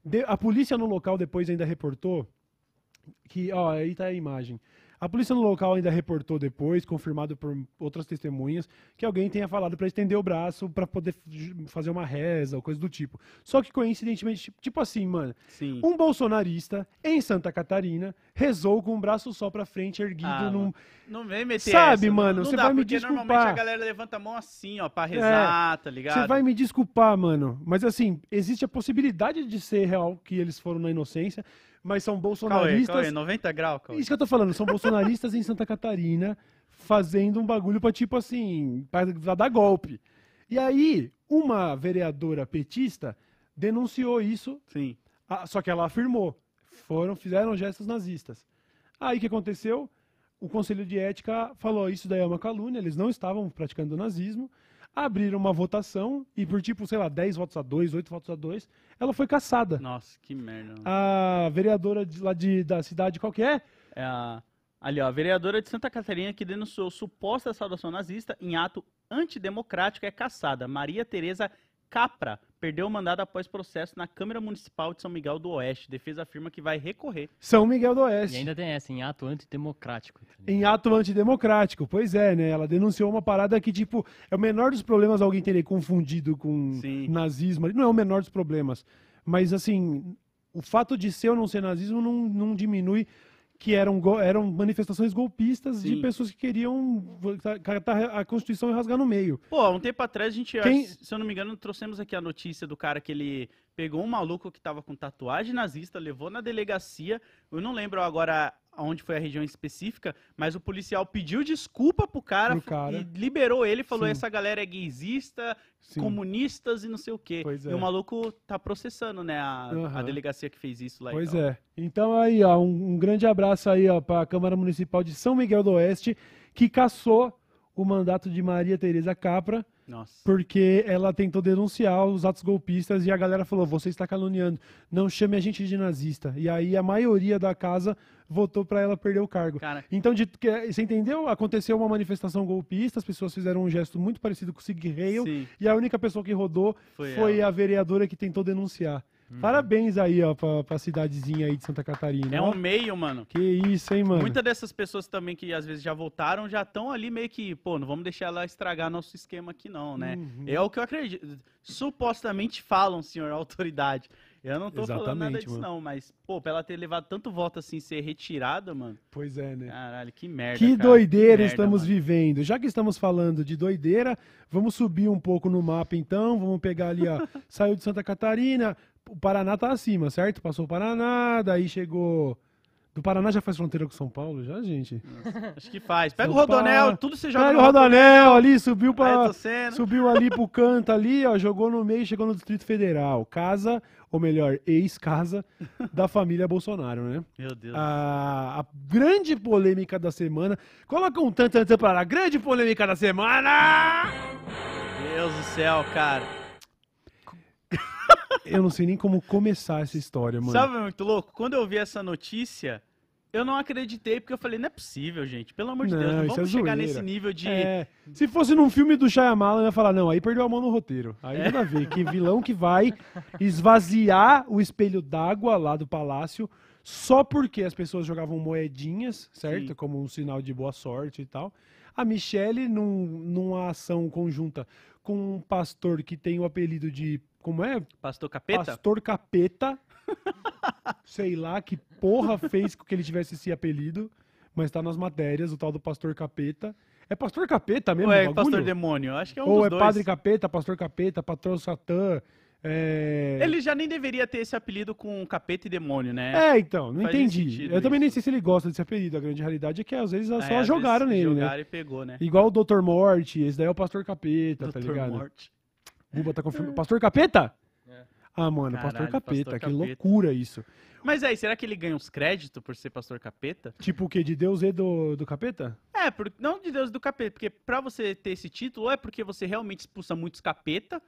De- a polícia no local depois ainda reportou que, ó, aí tá a imagem. A polícia no local ainda reportou depois, confirmado por outras testemunhas, que alguém tenha falado pra estender o braço pra poder fazer uma reza ou coisa do tipo. Só que coincidentemente, tipo- assim, mano, Sim. um bolsonarista em Santa Catarina rezou com o braço só pra frente erguido Ah, num. Não vem meter Sabe, essa, mano, não você dá, vai me porque normalmente desculpar. a galera levanta a mão assim, ó, pra rezar, tá ligado? Você vai me desculpar, mano, mas assim, existe a possibilidade de ser real que eles foram na inocência, mas são Cauê, bolsonaristas. Cauê, 90 graus, Cauê. Isso que eu tô falando, são bolsonaristas em Santa Catarina fazendo um bagulho pra, tipo assim, pra, pra dar golpe. E aí, uma vereadora petista denunciou isso, Sim. ah, só que ela afirmou. Foram, fizeram gestos nazistas. Aí o que aconteceu? O Conselho de Ética falou isso daí é uma calúnia, eles não estavam praticando nazismo. Abriram uma votação e por tipo, sei lá, 10 votos a 2, 8 votos a 2, ela foi caçada. Nossa, que merda. mano. A vereadora de, lá de, da cidade, qual que é? É a... Ali, ó, a vereadora de Santa Catarina que denunciou suposta saudação nazista em ato antidemocrático é caçada. Maria Tereza Capra perdeu o mandado após processo na Câmara Municipal de São Miguel do Oeste. Defesa afirma que vai recorrer. São Miguel do E Oeste. ainda tem essa, em ato antidemocrático. Em ato antidemocrático, pois é, né? Ela denunciou uma parada que, tipo, é o menor dos problemas alguém ter confundido com Sim. nazismo. Não é o menor dos problemas. Mas, assim, o fato de ser ou não ser nazismo não, não diminui que eram, eram manifestações golpistas de Sim. pessoas que queriam catar a Constituição e rasgar no meio. Pô, há um tempo atrás a gente, Quem- se eu não me engano, trouxemos aqui a notícia do cara que ele pegou um maluco que tava com tatuagem nazista, levou na delegacia. Eu não lembro agora onde foi a região específica, mas o policial pediu desculpa pro cara, cara. e liberou ele, falou: Sim. essa galera é gaysista, Sim. comunistas e não sei o quê. Pois E é. o maluco tá processando, né, a, a Aham. delegacia que fez isso lá. e Pois é. Então aí, ó, um, um grande abraço aí, ó, para a Câmara Municipal de São Miguel do Oeste, que cassou o mandato de Maria Tereza Capra, Nossa. porque ela tentou denunciar os atos golpistas e a galera falou: você está caluniando, não chame a gente de nazista. E aí a maioria da casa votou para ela perder o cargo. Cara, Então, de, que- você entendeu? Aconteceu uma manifestação golpista, as pessoas fizeram um gesto muito parecido com o Sig sim, e a única pessoa que rodou foi, foi a vereadora que tentou denunciar. Parabéns aí, ó, pra, pra cidadezinha aí de Santa Catarina. É ó. um meio, mano. Que isso, hein, mano? Muitas dessas pessoas também que às vezes já voltaram já estão ali meio que, pô, não vamos deixar ela estragar nosso esquema aqui não, né? Uhum. É o que eu acredito. Supostamente falam, senhor autoridade. Eu não tô falando nada Exatamente, disso mano. não, mas, pô, pra ela ter levado tanto voto assim, ser retirada, mano. Pois é, né? Caralho, que merda, Que cara, doideira merda, estamos mano. vivendo. Já que estamos falando de doideira, vamos subir um pouco no mapa então. Vamos pegar ali, ó. <laughs> Saiu de Santa Catarina, o Paraná tá acima, certo? Passou o Paraná, daí chegou. Do Paraná já faz fronteira com São Paulo, já, gente? Acho que faz. Pega São o Rodonel, Paulo. tudo você joga Pega o Rodonel ali, subiu sendo. Subiu ali pro canto ali, ó, jogou no meio e chegou no Distrito Federal. Casa, ou melhor, ex-casa da família Bolsonaro, né? Meu Deus. A, a grande polêmica da semana. Coloca um tanto tanto para a grande polêmica da semana. Deus do céu, cara. Eu não sei nem como começar essa história, mano. Sabe, muito louco? Quando eu vi essa notícia, eu não acreditei, porque eu falei, não é possível, gente. Pelo amor de Não, Deus, não isso vamos é chegar nesse nível de. É, se fosse num filme do Shyamalan, eu ia falar, não, aí perdeu a mão no roteiro. Aí nada a ver, que vilão que vai esvaziar o espelho d'água lá do palácio só porque as pessoas jogavam moedinhas, certo? Sim. Como um sinal de boa sorte e tal. A Michelle, num, numa ação conjunta com um pastor que tem o apelido de. Como é? Pastor Capeta? Pastor Capeta. <laughs> Sei lá que porra fez com que ele tivesse esse apelido, mas tá nas matérias, o tal do Pastor Capeta. É Pastor Capeta mesmo? Ou é? Pastor Demônio? Acho que é um Ou é dois. Padre Capeta, Pastor Capeta, Patrão Satã. É... Ele já nem deveria ter esse apelido com capeta e demônio, né? É, então, não Faz entendi. Eu também nem sei se ele gosta desse apelido. A grande realidade é que às vezes É, só às jogaram vezes nele, né? Jogaram e pegou, né? Igual o Dr. Morte, esse daí é o Pastor Capeta, tá Dr. ligado? Morte. Buba tá confirmando. Pastor Capeta? É. Ah, mano, Pastor Caralho, Capeta, Pastor que Capeta. loucura isso. Mas aí, será que ele ganha uns créditos por ser pastor capeta? Tipo o quê? De Deus e do, do capeta? É, por, não de Deus do capeta, porque pra você ter esse título, ou é porque você realmente expulsa muitos capeta,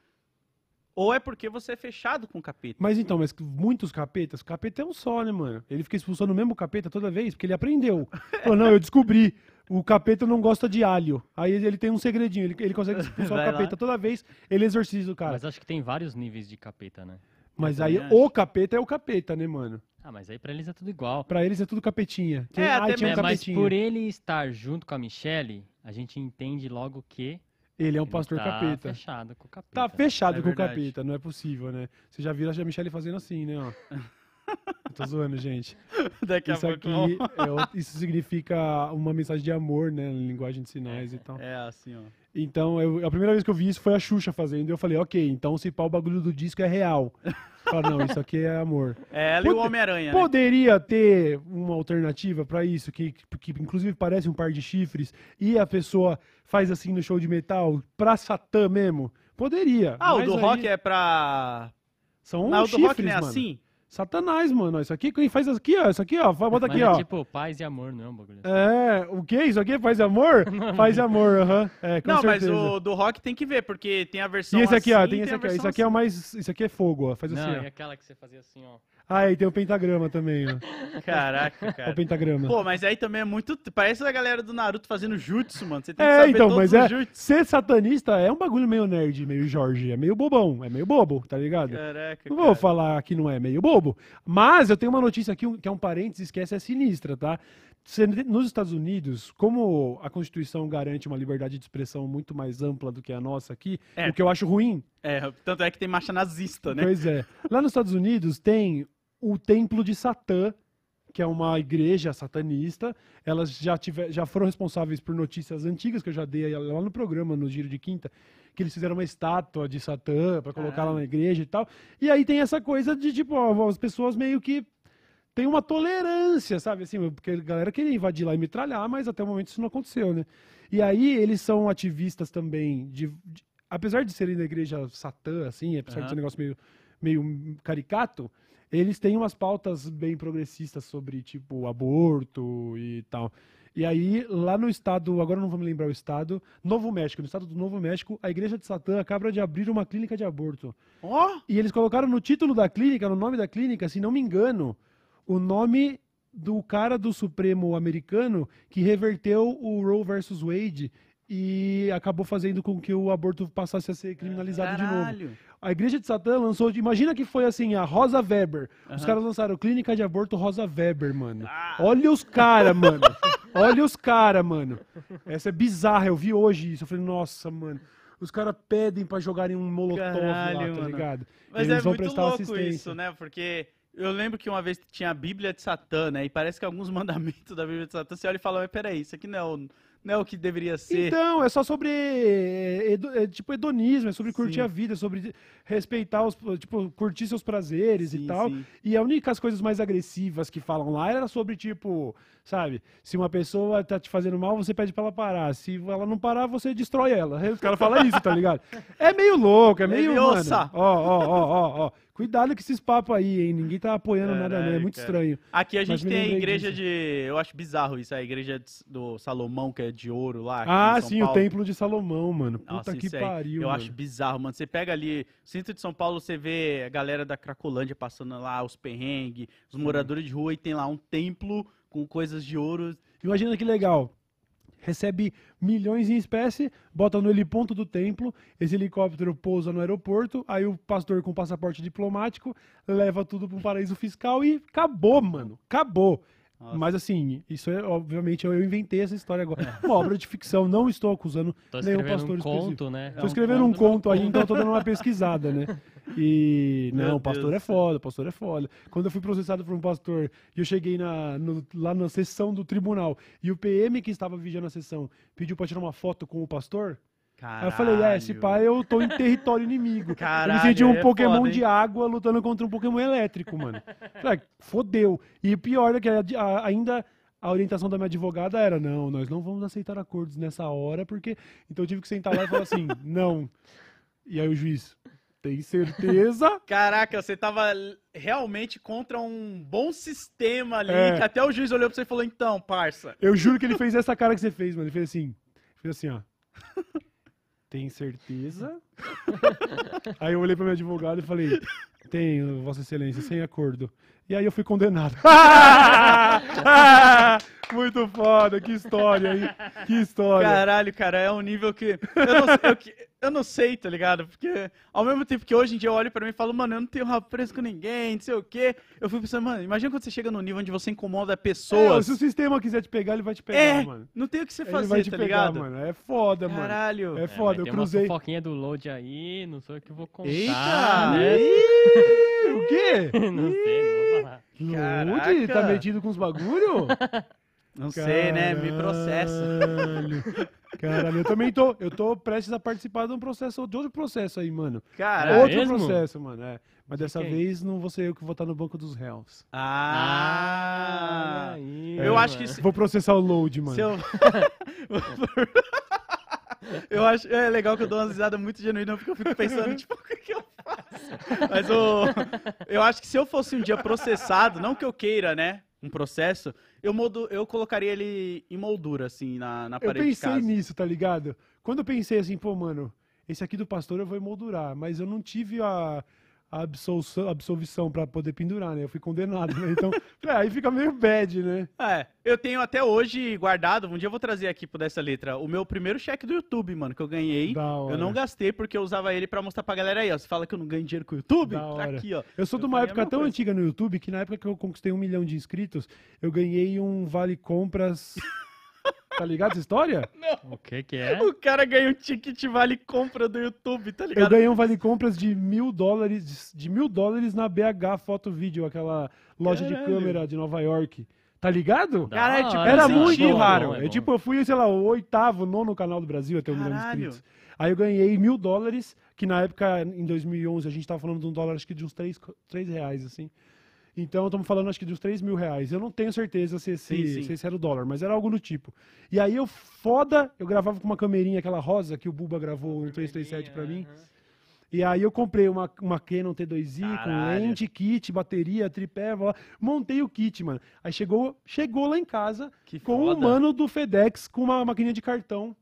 ou é porque você é fechado com capeta. Mas então, mas muitos capetas, capeta é um só, né, mano? Ele fica expulsando o mesmo capeta toda vez, porque ele aprendeu. <laughs> Falou, não, eu descobri. O capeta não gosta de alho. Aí ele tem um segredinho, ele, ele consegue <laughs> expulsar Vai o capeta lá. toda vez, ele exorciza o cara. Mas acho que tem vários níveis de capeta, né? Mas Eu aí o capeta é o capeta, né, mano? Ah, mas aí pra eles é tudo igual. Pra eles é tudo capetinha. É, Ai, até tinha um É, mas capetinha. por ele estar junto com a Michelle, a gente entende logo que Ele é um ele pastor tá capeta. fechado com o capeta. Tá fechado É com o capeta, não é possível, né? Você já viu a Michelle fazendo assim, né, ó. <laughs> <laughs> Tô zoando, gente. <laughs> Daqui a Isso pouco. aqui, é isso significa uma mensagem de amor, né? Em linguagem de sinais e tal. É assim, ó. Então, eu- a primeira vez que eu vi isso foi a Xuxa fazendo. E eu falei, ok, então se pá, o bagulho do disco é real. <laughs> Fala, não, isso aqui é amor. É ela e o Homem-Aranha, né? Poderia ter uma alternativa pra isso, que, que inclusive parece um par de chifres, e a pessoa faz assim no show de metal, pra Satã mesmo? Poderia. Ah, o do aí rock é pra. São Mas o do chifres, rock não é mano. assim? Satanás, mano. Isso aqui, quem faz aqui, ó. Isso aqui, ó. Bota Mas aqui, é ó. tipo paz e amor, não é um bagulho assim. É, o que? Isso aqui é paz e amor? <laughs> Paz e amor, aham. É, com não, certeza. mas o do rock tem que ver, porque tem a versão E esse aqui, ó, assim, tem esse a aqui, ó. versão Isso aqui é o assim. mais. Isso aqui é fogo, ó. Faz Não, assim, é ó. aquela que você fazia assim, ó. Ah, aí tem o pentagrama também, ó. Caraca, <laughs> o cara. pentagrama. Pô, mas aí também é muito. Parece a galera do Naruto fazendo jutsu, mano. Você tem que É, saber então, mas é. jutsu. Ser satanista é um bagulho meio nerd, meio Jorge. É meio bobão, é meio bobo, tá ligado? Caraca, Não cara. vou falar que não é meio bobo. Mas eu tenho uma notícia aqui que é um parênteses que essa é sinistra, tá? Nos Estados Unidos, como a Constituição garante uma liberdade de expressão muito mais ampla do que a nossa aqui, É. o que eu acho ruim, É, tanto é que tem marcha nazista, né? Pois é. Lá nos Estados Unidos tem o Templo de Satã, que é uma igreja satanista. Elas já, tiver, já foram responsáveis por notícias antigas que eu já dei lá no programa, no Giro de Quinta, que eles fizeram uma estátua de Satã para colocar lá na igreja e tal. E aí tem essa coisa de, tipo, ó, as pessoas meio que têm uma tolerância, sabe? Assim, porque a galera queria invadir lá e metralhar, mas até o momento isso não aconteceu, né? E aí eles são ativistas também de, de- apesar de serem da igreja Satã, assim, apesar de Aham. ser um negócio meio, meio caricato, eles têm umas pautas bem progressistas sobre, tipo, aborto e tal. E aí, lá no estado, agora não vou me lembrar o estado, Novo México, no estado do Novo México, a igreja de Satã acaba de abrir uma clínica de aborto. Ó, E eles colocaram no título da clínica, no nome da clínica, se não me engano, o nome do cara do Supremo americano que reverteu o Roe versus Wade e acabou fazendo com que o aborto passasse a ser criminalizado de novo. A igreja de Satã lançou, imagina que foi assim, a Rosa Weber. Os Aham. caras lançaram clínica de aborto Rosa Weber, mano. Ah. Olha os cara, <laughs> mano. Olha os cara, mano. Essa é bizarra, eu vi hoje isso. Eu falei, nossa, mano. Os caras pedem pra jogarem um molotov lá, Caralho, tá mano. ligado? Mas Eles é vão muito prestar louco assistência. isso, né? Porque eu lembro que uma vez tinha a Bíblia de Satã, né? E parece que alguns <laughs> mandamentos da Bíblia de Satã, você olha e fala, mas peraí, isso aqui não é o, não é o que deveria ser. Então, é só sobre é, é, tipo hedonismo, é sobre curtir Sim. a vida, é sobre respeitar os, tipo, curtir seus prazeres Sim, e tal. sim. E a única as coisas mais agressivas que falam lá era sobre tipo, sabe, se uma pessoa tá te fazendo mal, você pede pra ela parar. Se ela não parar, você destrói ela. <laughs> Os caras falam isso, tá ligado? É meio louco, é meio, mano. Ó, ó, ó, ó, ó. Cuidado com esses papos aí, hein? Ninguém tá apoiando nada, não. É muito cara. estranho. Aqui a gente tem a igreja disso. de. Eu acho bizarro isso, a igreja do Salomão, que é de ouro lá. aqui Ah, em São sim, Paulo. o Templo de Salomão, mano. Puta Nossa, que aí, pariu, Eu mano. acho bizarro, mano. Você pega ali, centro de São Paulo, você vê a galera da Cracolândia passando lá, os perrengues, os moradores de rua, e tem lá um templo com coisas de ouro. Imagina que legal. Recebe milhões em espécie, bota no heliponto do templo, esse helicóptero pousa no aeroporto, aí o pastor com passaporte diplomático leva tudo para um paraíso fiscal e acabou, mano. Acabou. Nossa. Mas assim, isso é, obviamente, eu inventei essa história agora. <laughs> Uma obra de ficção, não estou acusando Tô nenhum escrevendo pastor um específico. conto, né? Tô É um escrevendo um conto, aí, então eu tô dando uma pesquisada, né? E. <laughs> Meu Não, o pastor Deus é do céu. foda, o pastor é foda. Quando eu fui processado por um pastor e eu cheguei na, no- lá na sessão do tribunal e o PM que estava vigiando a sessão pediu pra tirar uma foto com o pastor, Aí eu falei, é, esse pai eu tô em território inimigo. Caralho, eu me senti um é Pokémon foda, de água lutando contra um Pokémon elétrico, mano. Falei, ah, fodeu. E o pior é que a- a- ainda a orientação da minha advogada era, não, nós não vamos aceitar acordos nessa hora, porque... Então eu tive que sentar lá e falar assim, <laughs> não. E aí o juiz, tem certeza? Caraca, você tava realmente contra um bom sistema ali, É. que até o juiz olhou pra você e falou, então, parça. Eu juro que ele fez essa cara que você fez, mano. Ele fez assim. Fez assim, ó. <laughs> Tem certeza? <laughs> aí eu olhei pra minha advogada e falei, tenho, Vossa Excelência, sem acordo. E aí eu fui condenado. <laughs> <laughs> Muito foda, que história, hein? Que história. Caralho, cara, é um nível que. Eu não, sei, eu, que- eu não sei, tá ligado? Porque ao mesmo tempo que hoje em dia eu olho pra mim e falo, mano, eu não tenho rabo preso com ninguém, não sei o quê. Eu fui pensando, mano, imagina quando você chega num nível onde você incomoda É, pessoas. se o sistema quiser te pegar, ele vai te pegar, É, mano. não tem o que você Ele fazer, vai te tá pegar, ligado? mano. É foda, mano. Caralho. É É, foda, vai eu cruzei. uma fofoquinha do load aí, não sou eu que vou contar, Eita! né? Ih, <laughs> o quê? não sei, não vou falar. Lude, tá metido com os bagulho? <laughs> Não sei, né? Me processa. Caralho. <laughs> Caralho, eu também tô. Eu tô prestes a participar de um processo, de outro processo aí, mano. Caralho. outro mesmo? processo, mano. É. Mas dessa quem? vez não vou ser eu que vou estar no banco dos réus. Ah. olha aí, eu mano. acho que se, Vou processar o load, mano. se eu. <laughs> eu acho. É legal que eu dou uma risada muito genuína porque eu fico pensando, tipo, o que, que eu faço? Mas o. Eu acho que se eu fosse um dia processado, não que eu queira, né? Um processo, eu, eu colocaria ele em moldura, assim, na, na Eu parede de pensei nisso, tá ligado? Quando eu pensei assim, pô, mano, esse aqui do pastor eu vou emoldurar, mas eu não tive a, a absolução, absolvição pra poder pendurar, né? Eu fui condenado, né? Então, <laughs> é, aí fica meio bad, né? É, eu tenho até hoje guardado, um dia eu vou trazer aqui por dessa letra, o meu primeiro cheque do YouTube, mano, que eu ganhei. Eu não gastei porque eu usava ele pra mostrar pra galera aí, ó. Você fala que eu não ganho dinheiro com o YouTube? Tá aqui, ó. Eu sou de Eu uma faria a época tão coisa. antiga no YouTube que na época que eu conquistei um milhão de inscritos, eu ganhei um vale compras. <laughs> tá ligado essa história? O que que é? O cara ganha um ticket vale compra do YouTube, tá Eu ligado? ganhei um vale compras de mil dólares, de mil dólares na BH Foto Vídeo, aquela loja de Caralho. câmera de Nova York. Tá ligado? Da Cara, é tipo, Era Sim, muito bom, raro. é bom, bom. tipo, eu fui, sei lá, o oitavo, nono canal do Brasil a ter um milhão de Caralho. inscritos. Aí eu ganhei mil dólares, que na época, em 2011, a gente tava falando de um dólar, acho que de uns três, três reais, assim. Então, estamos falando, acho que de uns 3 mil reais. Eu não tenho certeza se esse, Sim, sim. se esse era o dólar, mas era algo do tipo. E aí eu, foda, eu gravava com uma camerinha, aquela rosa que o Buba gravou no 337 pra mim. E aí eu comprei uma, uma Canon T2i com Caralho. lente, kit, bateria, tripé, blá, montei o kit, mano. Aí chegou, chegou lá em casa Que com foda. um mano do FedEx com uma maquininha de cartão,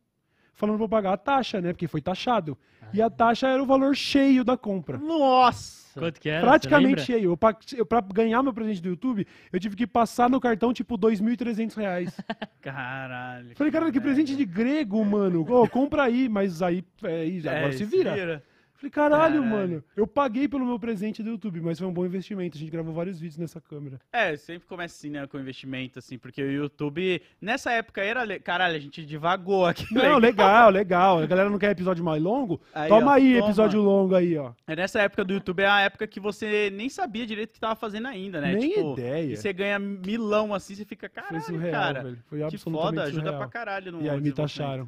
falando pra eu pagar a taxa, né? Porque foi taxado. E a taxa era o valor cheio da compra. Nossa! Quanto que era? Praticamente cheio. Eu, pra ganhar meu presente do YouTube, eu tive que passar no cartão, tipo, 2.300 reais. <laughs> Caralho. Falei, cara, que presente de grego, mano. Ô, compra aí, mas aí, é, aí, agora É, se vira. Falei, caralho, Caralho. mano. Eu paguei pelo meu presente do YouTube, mas foi um bom investimento. A gente gravou vários vídeos nessa câmera. É, sempre começa assim, né, com investimento, assim, porque o YouTube, nessa época era, le- caralho, a gente divagou aqui. Não, legal, legal. A galera não quer episódio mais longo? Aí, toma ó, aí, toma. episódio longo aí, ó. É nessa época do YouTube, é a época que você nem sabia direito o que tava fazendo ainda, né? Nem tipo, ideia. E você ganha milão assim, você fica, Foi caralho, surreal, cara. velho. Foi Que absolutamente foda, ajuda surreal. pra caralho no E aí me taxaram.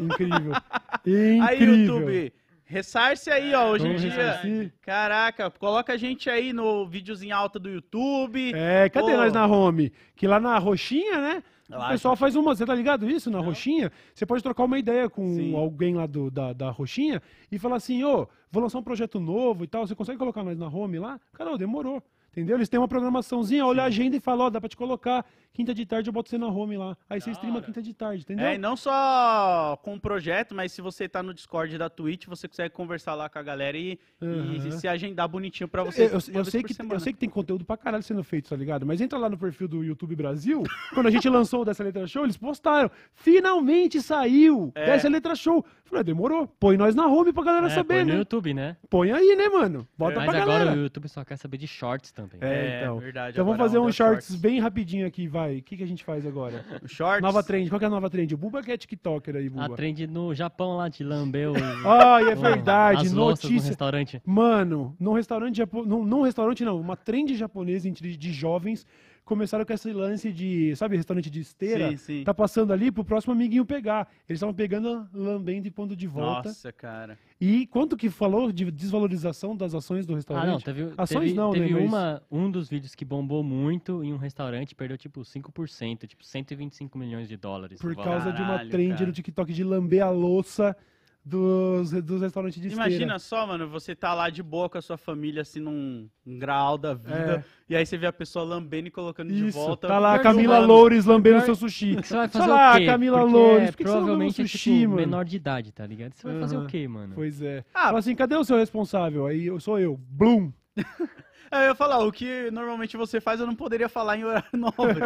Incrível. <laughs> Incrível. Aí, YouTube, ressarce aí, ó, hoje em dia. Caraca, coloca a gente aí no videozinho alta do YouTube. É, cadê Pô. nós na home? Que lá na roxinha, né? Lá, o pessoal faz uma. Você tá ligado isso? Na roxinha? Você pode trocar uma ideia com Sim. alguém lá do, da, da roxinha e falar assim: ô, vou lançar um projeto novo e tal. Você consegue colocar nós na home lá? Cara, demorou. Entendeu? Eles têm uma programaçãozinha, olha a agenda e fala: ó, dá pra te colocar. Quinta de tarde eu boto você na home lá. Aí você streama hora. quinta de tarde, entendeu? É, e não só com o projeto, mas se você tá no Discord da Twitch, você consegue conversar lá com a galera e, e Aham. se agendar bonitinho pra você. Eu, eu- eu sei que, semana. eu sei que tem conteúdo pra caralho sendo feito, tá ligado? Mas entra lá no perfil do YouTube Brasil. <laughs> quando a gente lançou o Dessa Letra Show, eles postaram. Finalmente saiu! É. Dessa Letra Show. Falei, ah, demorou. Põe nós na home pra galera É, saber, põe no né? YouTube, né? Põe aí, né, mano? Bota Mas pra agora galera. o YouTube só quer saber de shorts também. É, então. verdade. Então vamos fazer a um shorts, shorts. bem rapidinho aqui, vai. O que, que a gente faz agora? <laughs> Shorts. Nova trend. Qual que é a nova trend? O Buba que é TikToker aí, A Buba. trend no Japão lá de lamber o... <laughs> Ai, é verdade. as louças no Notícia. restaurante. Mano, num restaurante japonês. Num, num restaurante não, uma trend japonesa entre de jovens começaram com esse lance de, sabe, restaurante de esteira? Sim, sim. Tá passando ali pro próximo amiguinho pegar. Eles estavam pegando, lambendo e pondo de volta. Nossa, cara. E quanto que falou de desvalorização das ações do Ah, restaurante? não, teve, Ações teve, não, né, teve mas- uma, um dos vídeos que bombou muito em um restaurante, perdeu tipo 5%, tipo 125 milhões de dólares. Por causa de uma trend cara. no TikTok de lamber a louça dos, dos restaurantes de esteira. Imagina só, mano, você tá lá de boa com a sua família, assim, num um grau da vida, e aí você vê a pessoa lambendo e colocando de É. Isso, volta. tá lá a que, Camila mano, Loures lambendo pior- seu sushi. Que você vai fazer lá, o quê? Camila Porque Loures, é, por que que provavelmente lembra é o tipo sushi, mano? menor de idade, tá ligado? Você vai fazer Aham. o quê, mano? Pois é. Ah, Fala assim, cadê o seu responsável? Aí eu sou eu. Blum. <laughs> É, eu ia falar, o que normalmente você faz eu não poderia falar em horário <laughs> nobre.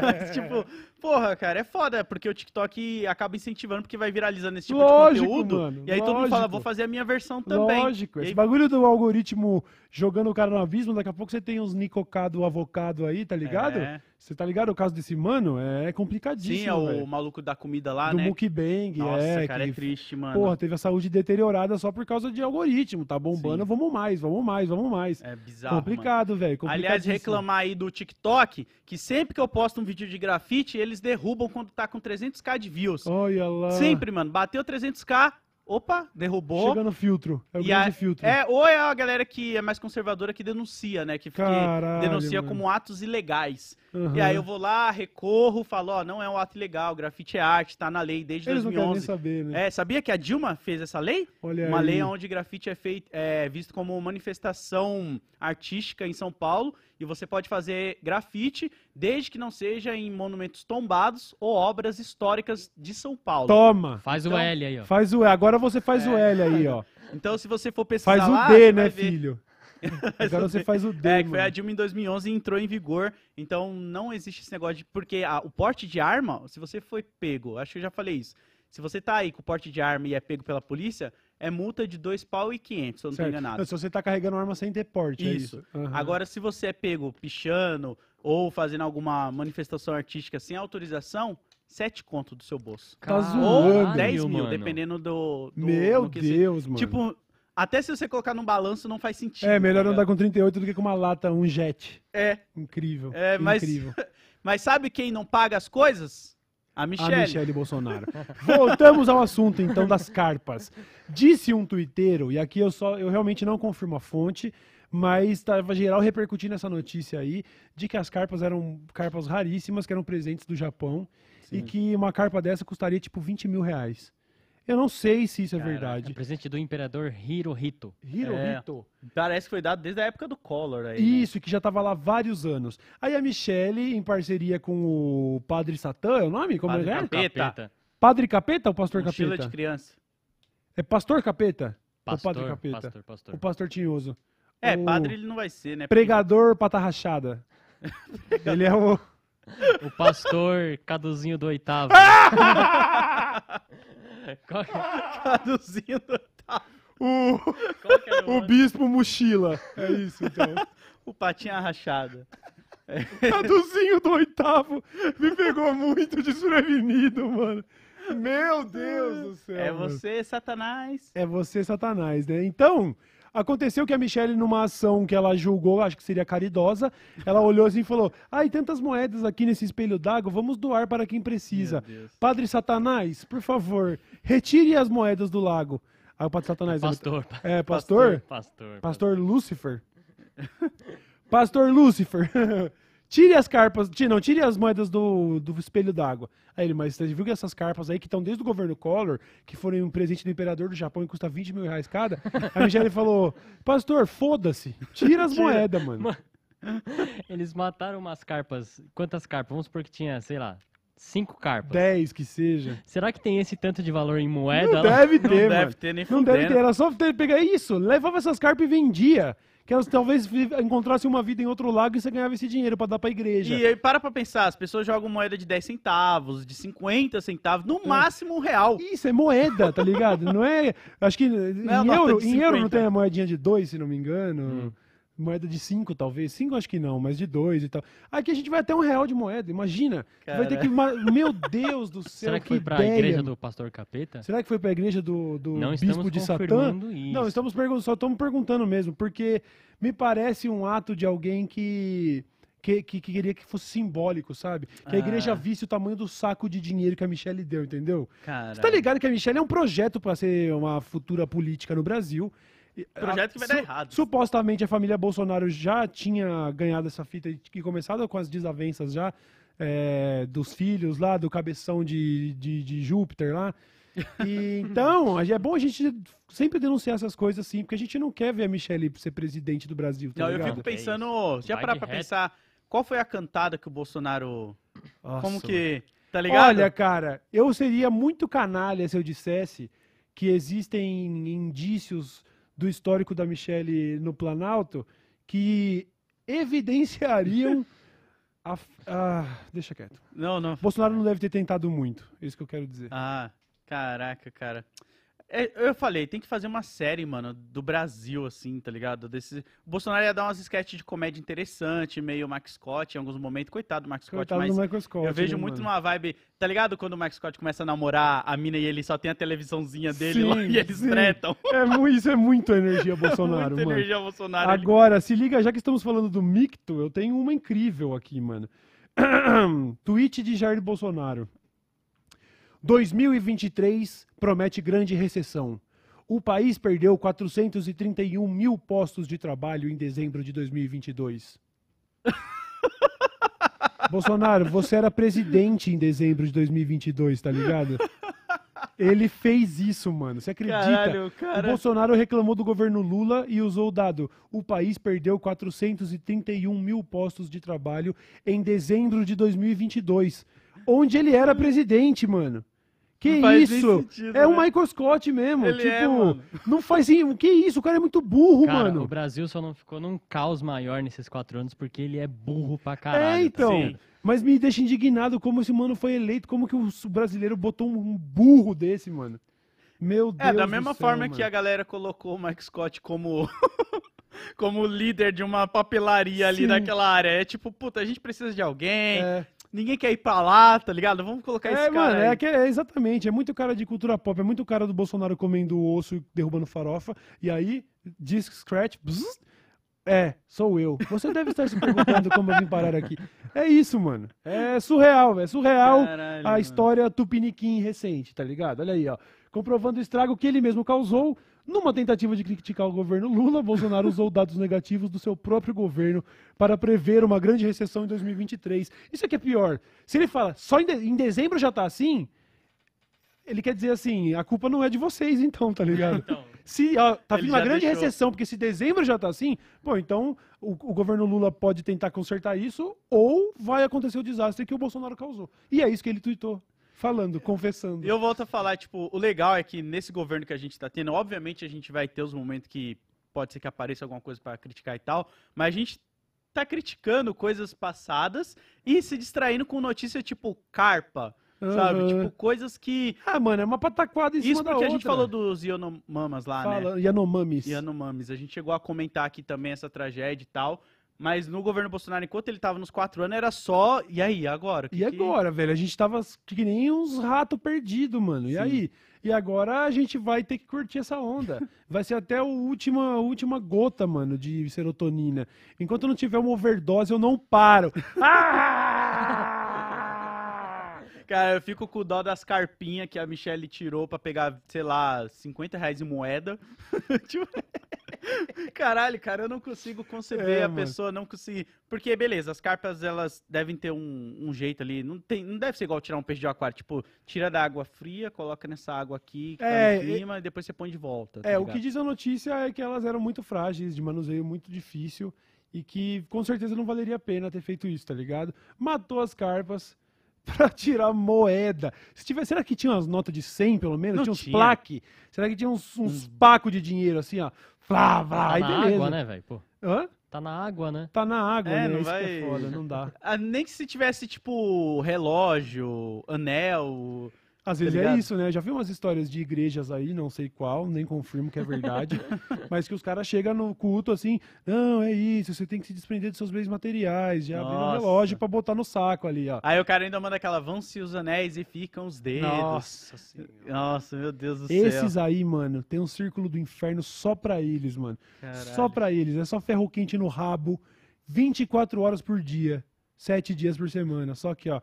Mas, tipo, porra, cara, é foda, porque o TikTok acaba incentivando porque vai viralizando esse tipo Lógico, de conteúdo. mano, e aí todo mundo fala, lógico. vou fazer a minha versão também. Lógico. Esse aí- bagulho do algoritmo jogando o cara no abismo, daqui a pouco você tem uns nicocado avocado aí, tá ligado? É. Você tá ligado? O caso desse mano é complicadíssimo, Sim, é o velho. maluco da comida lá, Do né? mukbang, Nossa, é. cara, que, é triste, mano. Porra, teve a saúde deteriorada só por causa de algoritmo. Tá bombando, Sim. vamos mais, vamos mais, vamos mais. É bizarro, complicado, velho. Aliás, reclamar aí do TikTok, que sempre que eu posto um vídeo de grafite, eles derrubam quando tá com 300k de views. Olha lá. Sempre, mano. Bateu 300k, opa, derrubou. Chega no filtro. É o E grande a- filtro. É, ou é a galera que é mais conservadora que denuncia, né? Que, que Caralho, denuncia mano. como atos ilegais. Aham. E aí eu vou lá, recorro, falo, ó, não é um ato ilegal, grafite é arte, tá na lei desde Eles não querem nem 2011. saber, né? É, sabia que a Dilma fez essa lei? Olha Uma aí. lei onde grafite é feito, é visto como manifestação artística em São Paulo e você pode fazer grafite desde que não seja em monumentos tombados ou obras históricas de São Paulo. Toma. Faz Então- o L aí, ó. Faz o E. Agora você faz o É. L aí, ó. <laughs> Então se você for pesquisar Faz o lá, D, você né, vai ver. <laughs> Agora você faz o D, É, que foi a mano. Dilma em 2011 e entrou em vigor, então não existe esse negócio de... Porque a- o porte de arma, se você foi pego, acho que eu já falei isso, se você tá aí com o porte de arma e é pego pela polícia, é multa de dois pau e 500, se eu não tô Certo. enganado. Se você tá carregando arma sem ter porte, é Isso. isso. Aham. Agora, se você é pego pichando ou fazendo alguma manifestação artística sem autorização, sete conto do seu bolso. Tá zoando. Ou 10 mil, mano. dependendo do... do Meu você- Deus, mano. Tipo, até se você colocar num balanço não faz sentido. é, melhor tá andar com 38 do que com uma lata, um jet. É, Incrível. É, mas- Incrível. <laughs> mas sabe quem não paga as coisas? A A Michelle. Bolsonaro. Voltamos ao assunto, então, das carpas. Disse um tuiteiro, e aqui eu só eu realmente não confirmo a fonte, mas estava geral repercutindo essa notícia aí, de que as carpas eram carpas raríssimas, que eram presentes do Japão, e Sim. que uma carpa dessa custaria tipo 20 mil reais. Eu não sei se isso é Caraca. É verdade. presente do imperador Hirohito. Hirohito. Parece que foi dado desde a época do Collor aí. né? Isso, que já estava lá vários anos. Aí a Michele, em parceria com o Padre Satã, é o nome? Como Padre é? que é? Capeta. Padre Capeta ou Pastor Mochila Capeta? de criança. É Pastor Capeta? Pastor, Padre Capeta. pastor, pastor. O Pastor Tinhoso. É, O padre ele não vai ser, né? Pregador Pata Rachada. <laughs> Ele é o... O pastor Caduzinho do oitavo. <laughs> <laughs> Qual, que- Traduzindo, tá. O, qual que era o o outro? Bispo Mochila. É isso, então. <laughs> o patinha rachada. Caduzinho do oitavo me pegou muito desprevenido, mano. Meu Deus do céu. É mano. você, Satanás. É você, Satanás, né? Então, aconteceu que a Michelle, numa ação que ela julgou, acho que seria caridosa, ela olhou assim e falou: Ai, tantas moedas aqui nesse espelho d'água, vamos doar para quem precisa. Meu Deus. Padre Satanás, por favor, retire as moedas do lago. Aí o Padre Satanás. Pastor. É, pastor? Pastor. Pastor Lúcifer. Pastor Lúcifer. <laughs> <laughs> tire as carpas. Tire, não, tire as moedas do, do espelho d'água. Aí ele, mas você viu que essas carpas aí que estão desde o governo Collor, que foram um presente do imperador do Japão e custa 20 mil reais cada, a Michelle <laughs> falou: Pastor, foda-se. Tira as moedas, mano. Eles mataram umas carpas. Quantas carpas? Vamos supor que tinha, sei lá, cinco carpas. 10 que seja. Será que tem esse tanto de valor em moeda? Não lá? deve Não ter, deve mano. ter nem Não deve ter. fudendo. Era só ter, pegar isso, levava essas carpas e vendia. Que elas talvez encontrassem uma vida em outro lago e você ganhava esse dinheiro pra dar pra igreja. E aí, para pra pensar, as pessoas jogam moeda de 10 centavos, de 50 centavos, É. no máximo um real. Isso, é moeda, tá ligado? Não é. Acho que é a em, euro, de em euro não 50. tem a moedinha de 2, se não me engano. Hum. Moeda de 5, talvez. 5 acho que não, mas de 2 e tal. Aqui a gente vai até um real de moeda, imagina. Vai ter que. Meu Deus do <laughs> céu. Será que que foi pra ideia. igreja do pastor Capeta? Será que foi pra igreja do, do Não bispo estamos de Satã? isso. Não, estamos pergun- só estamos perguntando mesmo, porque me parece um ato de alguém que que, que, que queria que fosse simbólico, sabe? Que a igreja Ah. visse o tamanho do saco de dinheiro que a Michelle deu, entendeu? Cara. Você tá ligado que a Michelle é um projeto pra ser uma futura política no Brasil. Projeto que vai dar errado. Supostamente a família Bolsonaro já tinha ganhado essa fita e começado com as desavenças já é, dos filhos lá, do cabeção de, de, de Júpiter lá. E, <laughs> então, é bom a gente sempre denunciar essas coisas assim, porque a gente não quer ver a Michelle ser presidente do Brasil. Tá Não, eu ligado? fico pensando. Já Vai parar pra reto. pensar qual foi a cantada que o Bolsonaro. Nossa, como que. Tá ligado? Olha, cara, eu seria muito canalha se eu dissesse que existem indícios do histórico da Michelle no Planalto que evidenciariam <laughs> a. ah, deixa quieto. Não, não. Bolsonaro não deve ter tentado muito. É isso que eu quero dizer. Ah, caraca, cara. É, eu falei, tem que fazer uma série, mano, do Brasil, assim, tá ligado? Desse... O Bolsonaro ia dar umas sketches de comédia interessante, meio Max Scott em alguns momentos. Coitado do Max Scott, Coitado mas do Michael Scott. eu vejo né, muito mano? numa vibe. Tá ligado quando o Max Scott começa a namorar a mina e ele só tem a televisãozinha dele lá Sim, <laughs> e eles sim. tretam? É, isso é muito energia Bolsonaro, <laughs> Muita mano. energia Bolsonaro. ele- Agora, se liga, já que estamos falando do Micto, eu tenho uma incrível aqui, mano. <clears throat> Tweet de Jair Bolsonaro. 2023 promete grande recessão. O país perdeu 431 mil postos de trabalho em dezembro de 2022. <laughs> Bolsonaro, você era presidente em dezembro de 2022, tá ligado? Ele fez isso, mano. Você acredita? Caralho, O cara. Bolsonaro reclamou do governo Lula e usou o dado. O país perdeu 431 mil postos de trabalho em dezembro de 2022, onde ele era presidente, mano. Que Não isso? sentido, é o né? Michael Scott mesmo. Ele tipo, é, mano. não faz assim. Que isso? O cara é muito burro, Cara, mano. o Brasil só não ficou num caos maior nesses quatro anos porque ele é burro pra caralho. é, então. Mas me deixa indignado como esse mano foi eleito, como que o brasileiro botou um burro desse, mano. Meu Deus É, da do mesma céu, forma mano. que a galera colocou o Mike Scott como. <laughs> como líder de uma papelaria ali Sim. naquela área. É tipo, puta, a gente precisa de alguém. É. Ninguém quer ir pra lá, tá ligado? Vamos colocar É, esse cara. mano, aí. é, é exatamente. É muito cara de cultura pop. É muito cara do Bolsonaro comendo osso e derrubando farofa. E aí, disc scratch. bzz, é, sou eu. Você deve estar se perguntando como eu vim parar aqui. É isso, mano. É surreal, é surreal Caralho, a mano. história tupiniquim recente, tá ligado? Olha aí, ó. Comprovando o estrago que ele mesmo causou. Numa tentativa de criticar o governo Lula, Bolsonaro usou dados negativos do seu próprio governo para prever uma grande recessão em 2023. Isso aqui é pior. Se ele fala, só em, de- em dezembro já tá assim, ele quer dizer assim, a culpa não é de vocês então, tá ligado? Então, Se ó, tá vindo uma grande deixou. recessão, porque se dezembro já tá assim, pô, então o, o governo Lula pode tentar consertar isso ou vai acontecer o desastre que o Bolsonaro causou. E é isso que ele tuitou, falando, confessando. eu volto a falar, tipo, o legal é que nesse governo que a gente tá tendo, obviamente a gente vai ter os momentos que pode ser que apareça alguma coisa pra criticar e tal, mas a gente tá criticando coisas passadas e se distraindo com notícia tipo carpa, sabe? Aham. Tipo, coisas que. Ah, mano, é uma pataquada em cima Isso da porque a gente falou dos Yanomamas lá, né? Fala, Yanomamis. Yanomamis. A gente chegou a comentar aqui também essa tragédia e tal. Mas no governo Bolsonaro, enquanto ele tava nos quatro anos, era só. E aí, agora? E Que que- agora, velho? A gente tava que nem uns ratos perdidos, mano. E Sim. aí? E agora a gente vai ter que curtir essa onda. <laughs> Vai ser até a última, a última gota, mano, de serotonina. Enquanto não tiver uma overdose, eu não paro. <laughs> Ah! Cara, eu fico com dó das carpinhas que a Michelle tirou pra pegar, sei lá, 50 reais em moeda. <laughs> Tipo, Caralho, cara, eu não consigo conceber É, a mano. pessoa não conseguir. Porque, beleza, as carpas, elas devem ter um, um jeito ali. Não, tem, não deve ser igual tirar um peixe de aquário. Tipo, tira da água fria, coloca nessa água aqui, que É, tá no clima, e depois você põe de volta. tá É, o ligado? que diz a notícia é que elas eram muito frágeis, de manuseio muito difícil, e que com certeza não valeria a pena ter feito isso, tá ligado? Matou as carpas <laughs> pra tirar moeda. Se tiver, será que tinha umas notas de 100 pelo menos? Não tinha uns tinha. Hum. plaque? Será que tinha uns, uns pacos de dinheiro assim, ó? Flá, flá, Tá aí na beleza. água, né, velho? Pô, Hã? tá na água, né? Tá na água, É, né? não Isso que é vai- foda, não dá. Ah, nem que se tivesse, tipo, relógio, anel. Às Tá vezes é ligado? isso, né? Já vi umas histórias de igrejas aí, não sei qual, nem confirmo que é verdade, <laughs> mas que os caras chegam no culto assim, não, é isso, você tem que se desprender dos seus bens materiais, já abrindo Nossa. relógio pra botar no saco ali, ó. Aí o cara ainda manda aquela, vão-se os anéis e ficam os dedos. Nossa senhora. Nossa, meu Deus do Esses céu. aí, mano, tem um círculo do inferno só pra eles, mano. Caralho. Só pra eles. É só ferro quente no rabo 24 horas por dia, 7 dias por semana. Só que, ó,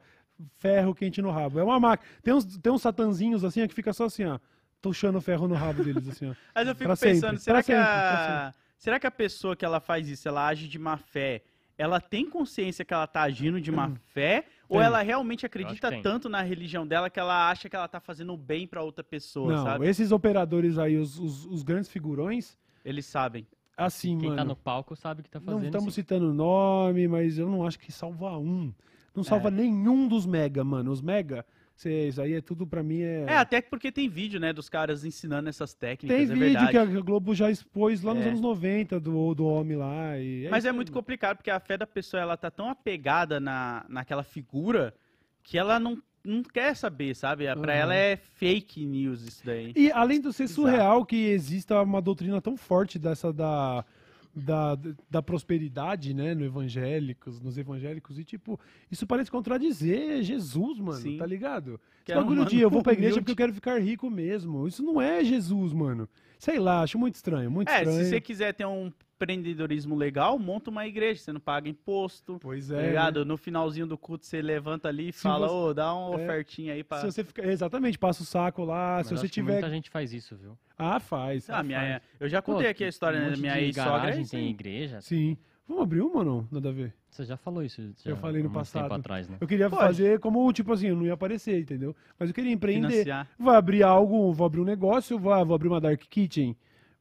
ferro quente no rabo. É uma máquina. Tem uns, tem uns satanzinhos assim, ó, que fica só assim, ó, tuchando ferro no rabo deles, assim, ó. <laughs> Mas eu fico Pra pensando, sempre, será pra que, sempre, a... será que a pessoa que ela faz isso, ela age de má fé, ela tem consciência que ela tá agindo de má fé? Ou Tem. ela realmente acredita tanto na religião dela que ela acha que ela tá fazendo bem pra outra pessoa, Não, sabe? esses operadores aí, os, os, os grandes figurões, Eles sabem. assim, Quem mano. tá no palco sabe o que tá Não fazendo. estamos sim. citando nome, mas eu não acho que salva um. Não salva É. nenhum dos mega, mano. Os mega, cê, isso aí é tudo pra mim é. É, até porque tem vídeo, né, dos caras ensinando essas técnicas, Tem é vídeo verdade. que a Globo já expôs lá nos É. anos 90 do, do homem lá. E Mas é muito complicado, porque a fé da pessoa, ela tá tão apegada na, naquela figura que ela não, não quer saber, sabe? Pra Aham. ela é fake news isso daí. E além de ser surreal que exista uma doutrina tão forte dessa da, da, da prosperidade, né, no evangélicos, nos evangélicos, e tipo, isso parece contradizer Jesus, mano, Sim. tá ligado? Que Esse é bagulho de eu vou pra igreja humilde. porque eu quero ficar rico mesmo. Isso não é Jesus, mano. Sei lá, acho muito estranho, muito É, estranho. se você quiser ter um empreendedorismo legal, monta uma igreja, você não paga imposto. Pois Tá é. ligado? No finalzinho do culto você levanta ali e Se fala, você- ô, dá uma é. ofertinha aí pra. Se você ficar, exatamente, passa o saco lá, Mas se você acho que tiver. Muita gente faz isso, viu? Ah, faz. Ah, ah, minha, faz. eu já Pô, contei aqui a história um né, da monte minha ex-sogra. é tem aí. igreja. Sim. Vamos abrir uma ou não? Nada a ver. Você já falou isso. Já, Eu falei no passado. tempo atrás, né? Eu queria Pode. fazer como, tipo assim, eu não ia aparecer, entendeu? Mas eu queria empreender. Financiar. Vou abrir algo, vou abrir um negócio, vou, vou abrir uma dark kitchen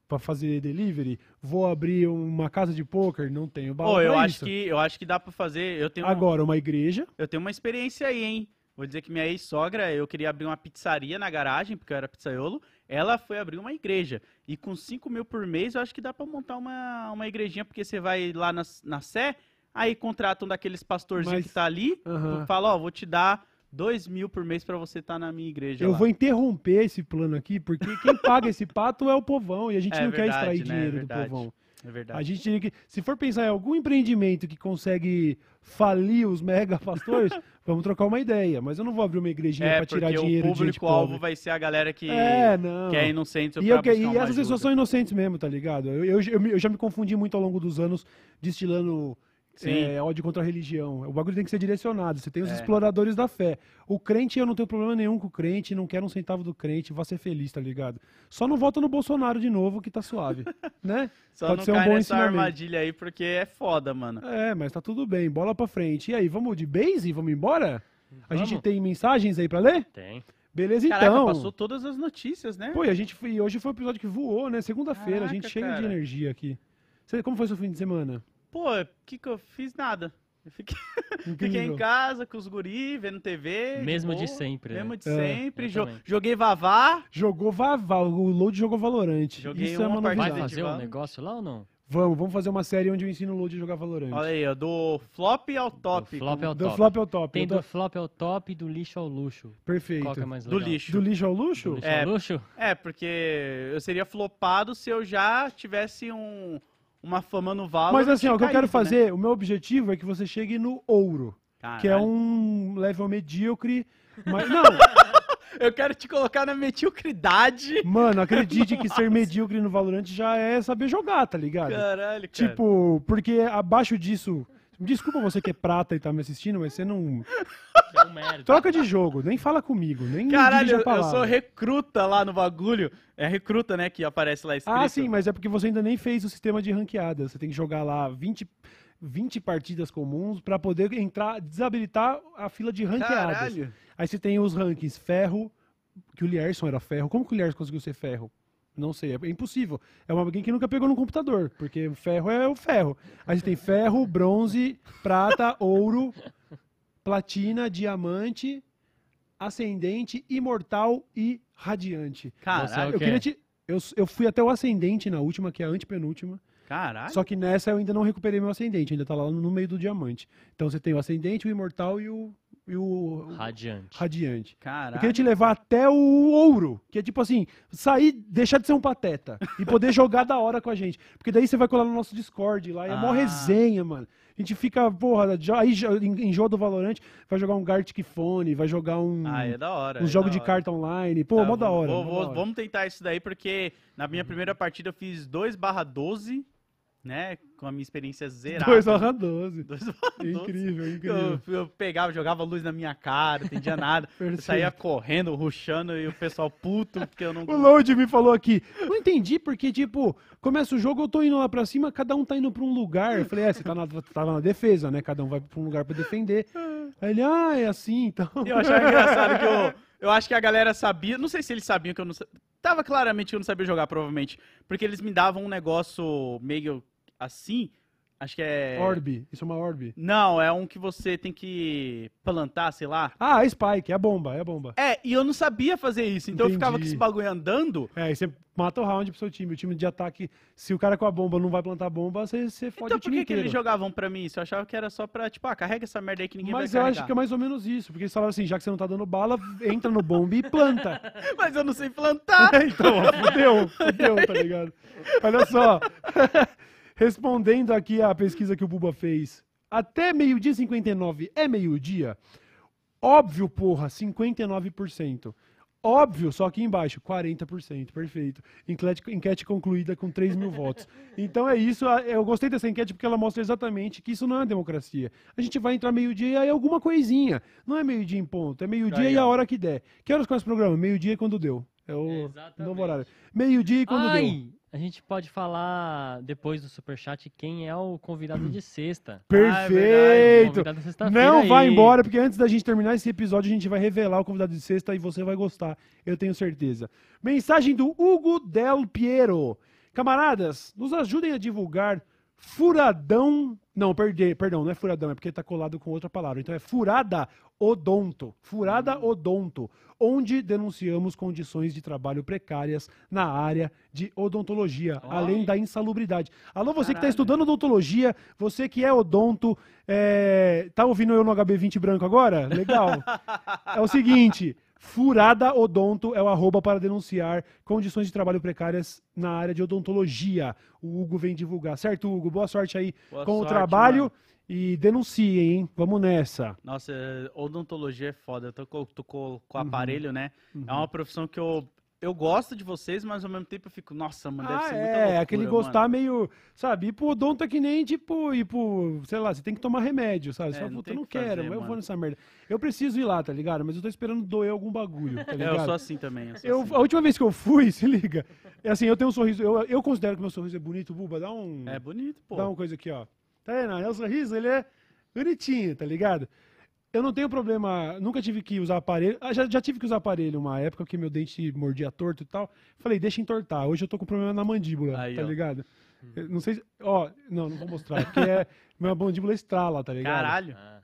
pra fazer delivery, vou abrir uma casa de poker, não tenho bala Pô, eu acho, isso. que, eu acho que dá pra fazer. Eu tenho, Agora, uma igreja, eu tenho uma experiência aí, hein? Vou dizer que minha ex-sogra, eu queria abrir uma pizzaria na garagem, porque eu era pizzaiolo. Ela foi abrir uma igreja. E com 5 mil por mês, eu acho que dá pra montar uma, uma igrejinha, porque você vai lá na, na Sé, aí contrata um daqueles pastorzinhos Mas- que tá ali, Aham. fala, ó, vou te dar 2 mil por mês pra você estar na minha igreja. eu lá. vou interromper esse plano aqui, porque quem paga esse pato é o povão, e a gente É não quer verdade, extrair né? É dinheiro verdade. do povão. É verdade. A gente teria que, se for pensar em algum empreendimento que consegue falir os mega pastores, <laughs> vamos trocar uma ideia. Mas eu não vou abrir uma igrejinha É, pra tirar dinheiro o de gente público-alvo pobre. vai ser a galera que, É, não. que é inocente E, eu, e essas pessoas ajuda. são inocentes mesmo, tá ligado? Eu, eu, eu, eu já me confundi muito ao longo dos anos destilando. É, ódio contra a religião. O bagulho tem que ser direcionado. Você tem os É. exploradores da fé. O crente, eu não tenho problema nenhum com o crente, não quero um centavo do crente, vá ser feliz, tá ligado? Só não vota no Bolsonaro de novo, que tá suave, <laughs> né? Só Pode não ser um cai bom nessa armadilha aí, porque é foda, mano. É, mas tá tudo bem, bola pra frente. E aí, vamos de base? Vamos embora? A gente Vamos. tem mensagens aí pra ler? Tem. Beleza, Caraca, então. passou todas as notícias, né? Pô, a gente foi, hoje foi um episódio que voou, né? Segunda-feira, a gente cheio de energia aqui. Você- como foi seu fim de semana? Pô, o que que eu fiz? Nada. Eu fiquei, <laughs> fiquei em casa com os guri, vendo TV. Mesmo de boa, sempre, né? Mesmo de É, sempre. eu jo- também. joguei Vavá. Jogou Vavá, o Load jogou Valorante. Joguei Isso é uma Vai de fazer Valorant. negócio lá ou não? Vamos, vamos fazer uma série onde eu ensino o Load a jogar Valorante. Olha aí, ó, do flop ao top. Do flop ao do top. flop ao top. Tem do tô- flop ao top e do lixo ao luxo. Perfeito. Qual que é mais Do legal? lixo. Do lixo ao Do luxo? lixo É. ao luxo? É, porque eu seria flopado se eu já tivesse um, uma fama no Valorant. Mas assim, ó, o que eu quero caído, né? fazer, o meu objetivo é que você chegue no ouro, que é Caralho. um level medíocre. Mas, <laughs> não, Eu quero te colocar na mediocridade. mano, acredite que ser <laughs> medíocre no Valorant já é saber jogar, tá ligado? Caralho, cara. Tipo, porque abaixo disso. Desculpa você que é prata e tá me assistindo, mas você não. É um merda. Troca de jogo, nem fala comigo, nem Caralho, eu, eu sou recruta lá no bagulho. É recruta, né, que aparece lá escrito. Ah, sim, mas é porque você ainda nem fez o sistema de ranqueada. Você tem que jogar lá 20, 20 partidas comuns pra poder entrar, desabilitar a fila de ranqueadas. Caralho. Aí você tem os rankings ferro, que o Lierson era ferro. Como que o Lierson conseguiu ser ferro? Não sei, é impossível. É uma alguém que nunca pegou no computador, porque o ferro é o ferro. Aí você tem ferro, bronze, prata, <laughs> ouro, platina, diamante, ascendente, imortal e radiante. Caralho. O Eu queria te. Eu, eu fui até o ascendente na última, que é a antepenúltima. Caralho. Só que nessa eu ainda não recuperei meu ascendente, ainda tá lá no meio do diamante. Então você tem o ascendente, o imortal e o, e o Radiante. radiante. Eu Caralho. queria te levar até o ouro, que é tipo assim, sair, deixar de ser um pateta e poder jogar da hora com a gente. Porque daí você vai colar no nosso Discord lá, é mó Ah. resenha, mano. A gente fica, porra, aí jo- en- enjoa do Valorant, vai jogar um Gartic Phone, vai jogar um, Ah, é da hora. um é jogo da de hora. carta online. Pô, Tá, mó da hora. vou- mó vou- da hora. Vamos tentar isso daí, porque na minha primeira partida eu fiz 2 barra 12, né? Com a minha experiência zerada. 2 barra 12. Dois barra doze. Incrível, incrível. Eu, eu pegava, jogava luz na minha cara, não entendia nada. <laughs> Saía correndo, ruxando e o pessoal puto, porque eu não. O Load me falou aqui. Não entendi porque, tipo, começa o jogo, eu tô indo lá pra cima, cada um tá indo pra um lugar. Eu falei, é, você tá na, tava na defesa, né? Cada um vai pra um lugar pra defender. Aí ele, ah, é assim, então. Eu achava engraçado que eu. Eu acho que a galera sabia. Não sei se eles sabiam que eu não. Tava claramente que eu não sabia jogar, provavelmente. Porque eles me davam um negócio meio assim. Acho que é. Orb, isso é uma orb. Não, é um que você tem que plantar, sei lá. Ah, a Spike, é a bomba, é a bomba. É, e eu não sabia fazer isso. Então eu ficava com Entendi. esse bagulho andando. É, aí você mata o round pro seu time. O time de ataque, se o cara com a bomba não vai plantar bomba, você, você fode Então o por time que, que inteiro. eles jogavam pra mim isso? Eu achava que era só pra, tipo, ah, carrega essa merda aí que ninguém Mas vai eu carregar. acho que é mais ou menos isso, porque eles falaram assim, já que você não tá dando bala, entra no bomba e planta. <laughs> Mas eu não sei plantar. <laughs> então, ó, fudeu, fudeu, tá ligado? Olha só, <laughs> respondendo aqui a pesquisa que o Buba fez, até meio-dia e 59 é meio-dia? Óbvio, porra, 59%. Óbvio, só aqui embaixo, 40%, perfeito. Enquete, enquete concluída com 3 mil votos. Então é isso, eu gostei dessa enquete porque ela mostra exatamente que isso não é democracia. A gente vai entrar meio-dia e aí alguma coisinha. Não é meio-dia em ponto, é meio-dia e a hora que der. Que horas começa o programa? Meio-dia e quando deu. É o Exatamente. novo horário. Meio-dia e quando deu. A gente pode falar depois do superchat quem é o convidado de sexta. <clears throat> Ah, é Perfeito! convidado de sexta-feira Não vai aí. embora, porque antes da gente terminar esse episódio, a gente vai revelar o convidado de sexta e você vai gostar, eu tenho certeza. Mensagem do Hugo Del Piero. Camaradas, nos ajudem a divulgar Furadão. Não, perde, perdão, não é furadão, é porque tá colado com outra palavra. Então é Furada Odonto. Furada Odonto, onde denunciamos condições de trabalho precárias na área de odontologia, Ó. além da insalubridade. Alô, você que está Caralho. estudando odontologia, você que é odonto, é... tá ouvindo eu no HB20 branco agora? Legal. <laughs> é o seguinte, Furada Odonto é o arroba para denunciar condições de trabalho precárias na área de odontologia. O Hugo vem divulgar, certo, Hugo? Boa sorte aí Boa com o sorte, trabalho mano. e denunciem, hein? Vamos nessa. Nossa, é, odontologia é foda. Eu tô com, tô com, com Uhum. aparelho, né? É uma profissão que eu, eu gosto de vocês, mas ao mesmo tempo eu fico, nossa, mano, deve Ah, ser muita é, loucura, aquele mano. gostar meio, sabe, ir pro odonto é que nem, tipo, pro, sei lá, você tem que tomar remédio, sabe? Você É, fala, puta, eu não o que fazer, quero, mas eu vou mano. nessa merda. Eu preciso ir lá, tá ligado? Mas eu tô esperando doer algum bagulho, tá <laughs> É, ligado? eu sou assim também. Eu Eu- assim. a última vez que eu fui, <laughs> se liga, é assim, eu tenho um sorriso, eu, eu considero que meu sorriso é bonito, Buba, dá um... É bonito, pô. Dá uma coisa aqui, ó. Tá vendo? É o sorriso, ele é bonitinho, tá ligado? Eu não tenho problema, nunca tive que usar aparelho. Ah, já, já tive que usar aparelho uma época que meu dente mordia torto e tal. Falei, deixa entortar. Hoje eu tô com problema na mandíbula, Aí, tá ó. ligado? Eu Não sei se. Ó, não, não vou mostrar, porque é. <laughs> Minha mandíbula estrala, tá ligado? Caralho. Ah,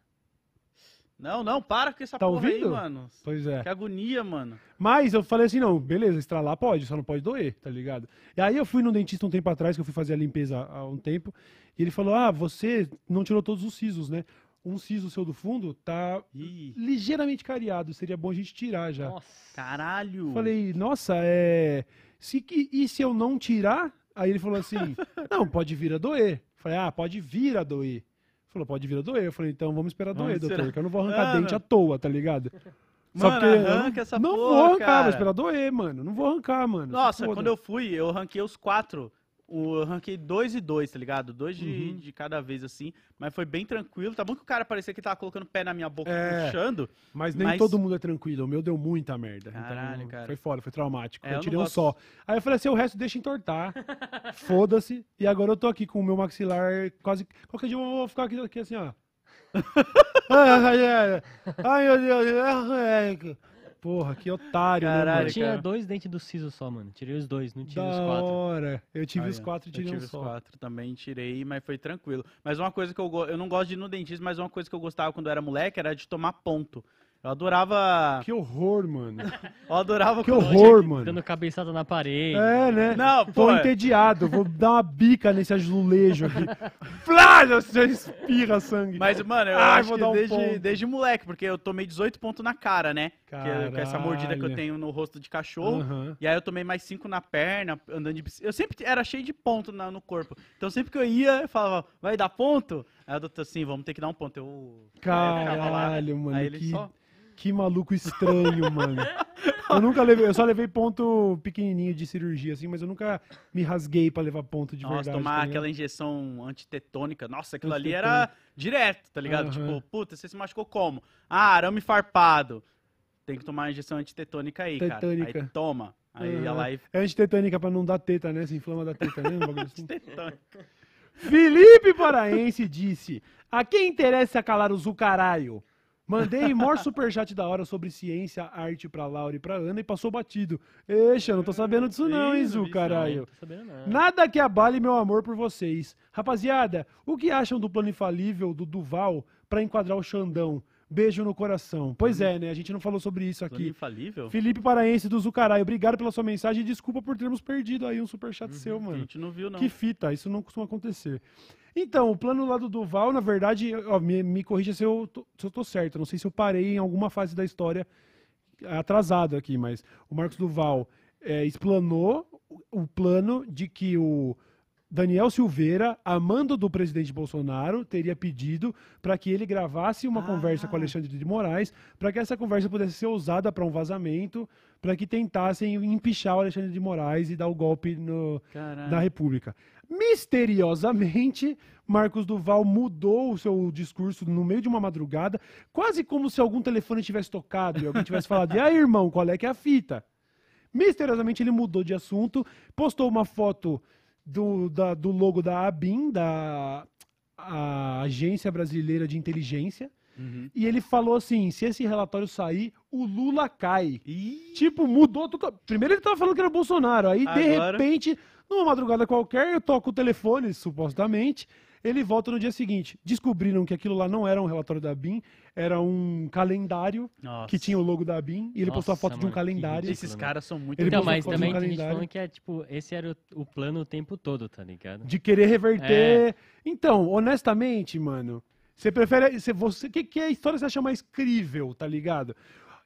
Não, não, para com essa Tá porra aí, ouvindo? mano. Pois é. Que agonia, mano. Mas eu falei assim, não, beleza, estralar pode, só não pode doer, tá ligado? E aí eu fui no dentista um tempo atrás, que eu fui fazer a limpeza há um tempo, e ele falou, ah, você não tirou todos os sisos, né? Um siso seu do fundo tá Ih, ligeiramente cariado, seria bom a gente tirar já. Nossa. caralho. Falei, nossa, é. Se que... E se eu não tirar? Aí ele falou assim: <laughs> não, pode vir a doer. Falei, ah, pode vir a doer. Falou, pode vir a doer. Eu falei, então vamos esperar Vamos doer, doutor, esperar. que eu não vou arrancar Mano. dente à toa, tá ligado? Mano, eu arranca essa não porra, vou arrancar, cara. vou esperar doer, mano. Não vou arrancar, mano. Nossa, foda. quando eu fui, eu ranquei os quatro. O- Eu ranquei dois e dois, tá ligado? Dois de, Uhum. de cada vez, assim. Mas foi bem tranquilo. Tá bom que o cara parecia que tava colocando o pé na minha boca, É. puxando. Mas nem mas- todo mundo é tranquilo. O meu deu muita merda. Caralho, então, cara. Foi foda, foi traumático. É, eu tirei um gosto. só. Aí eu falei assim: o resto deixa entortar. <laughs> Foda-se. E agora eu tô aqui com o meu maxilar quase. Qualquer dia eu vou ficar aqui, aqui assim, ó. ai, ai, ai, ai, meu Deus. Porra, que otário, né, Caralho, mano? Eu tinha cara. dois dentes do siso só, mano. Tirei os dois, não Da tirei os quatro. hora. Eu tive Aí, os quatro e Eu tirei um tive os só. quatro também, tirei, mas foi tranquilo. Mas uma coisa que eu eu não gosto de ir no dentista, mas uma coisa que eu gostava quando eu era moleque era de tomar ponto. Eu adorava. Que horror, mano. <laughs> Eu adorava Que horror, mano. Dando cabeçada na parede. É, né? Não, Tô pô. entediado, vou dar uma bica nesse azulejo aqui. Flá, já espirra sangue. Mas, mano, eu Ai, acho vou que dar um desde, ponto. desde moleque, porque eu tomei 18 pontos na cara, né? Que com essa mordida que eu Caralho. tenho no rosto de cachorro. Aham. E aí eu tomei mais cinco na perna, andando de bicicleta. Eu sempre era cheio de ponto na- no corpo. Então sempre que eu ia, eu falava, vai dar ponto? Aí o doutor assim, vamos ter que dar um ponto. Eu. Aí eu ficava lá, Caralho, mano. Aí ele que, só. Que maluco estranho, mano. Eu nunca levei, eu só levei ponto pequenininho de cirurgia, assim, mas eu nunca me rasguei pra levar ponto de Nossa, verdade. tomar tá aquela injeção antitetônica. Nossa, aquilo ali era direto, tá ligado? Aham. Tipo, puta, você se machucou como? Ah, arame farpado. Tem que tomar a injeção antitetônica aí, cara. Tetânica. Aí toma. Aí ia Aham. lá e... É antitetânica pra não dar teta, né? Se inflama da teta, né? Assim. Felipe Paraense disse: A quem interessa calar o Zucaralho? Mandei maior superchat da hora sobre ciência, arte pra Laura e pra Ana e passou batido. Eixa, não tô sabendo disso não, hein, Zu, caralho. Nada que abale meu amor por vocês. Rapaziada, o que acham do plano infalível do Duval pra enquadrar o Xandão? Beijo no coração. Pois é, né? A gente não falou sobre isso Plano aqui. infalível? Felipe Paraense do Zucaralho, obrigado pela sua mensagem e desculpa por termos perdido aí um superchat seu, A mano. gente não viu, não. Que fita, isso não costuma acontecer. Então, o plano lá do Duval, na verdade, ó, me, me corrija se eu, tô, se eu tô certo. Não sei se eu parei em alguma fase da história atrasado aqui, mas o Marcos Duval é, explanou o o plano de que o Daniel Silveira, amando do presidente Bolsonaro, teria pedido para que ele gravasse uma Ah. conversa com Alexandre de Moraes, para que essa conversa pudesse ser usada para um vazamento, para que tentassem empichar o Alexandre de Moraes e dar o golpe no, da República. Misteriosamente, Marcos Duval mudou o seu discurso no meio de uma madrugada, quase como se algum telefone tivesse tocado e alguém tivesse falado: e aí, irmão, qual é que é a fita? Misteriosamente, ele mudou de assunto, postou uma foto do, da- do logo da ABIN, da Agência Brasileira de Inteligência, Uhum. e ele falou assim: se esse relatório sair, o Lula cai. Ih, Tipo, mudou tudo. Primeiro ele tava falando que era Bolsonaro. Aí, de Agora- repente, numa madrugada qualquer, eu toco o telefone, supostamente. Ele volta no dia seguinte. Descobriram que aquilo lá não era um relatório da BIM, era um calendário nossa. que tinha o logo da BIM. E ele postou a Nossa, foto de um mano, calendário. ridículo. Esses caras são muito... Ele Então, mas de um também tem gente falando que é, tipo, esse era o, o plano o tempo todo, tá ligado? De querer reverter. Então, honestamente, mano, você prefere. Você, você, que, que a história você acha mais crível, tá ligado?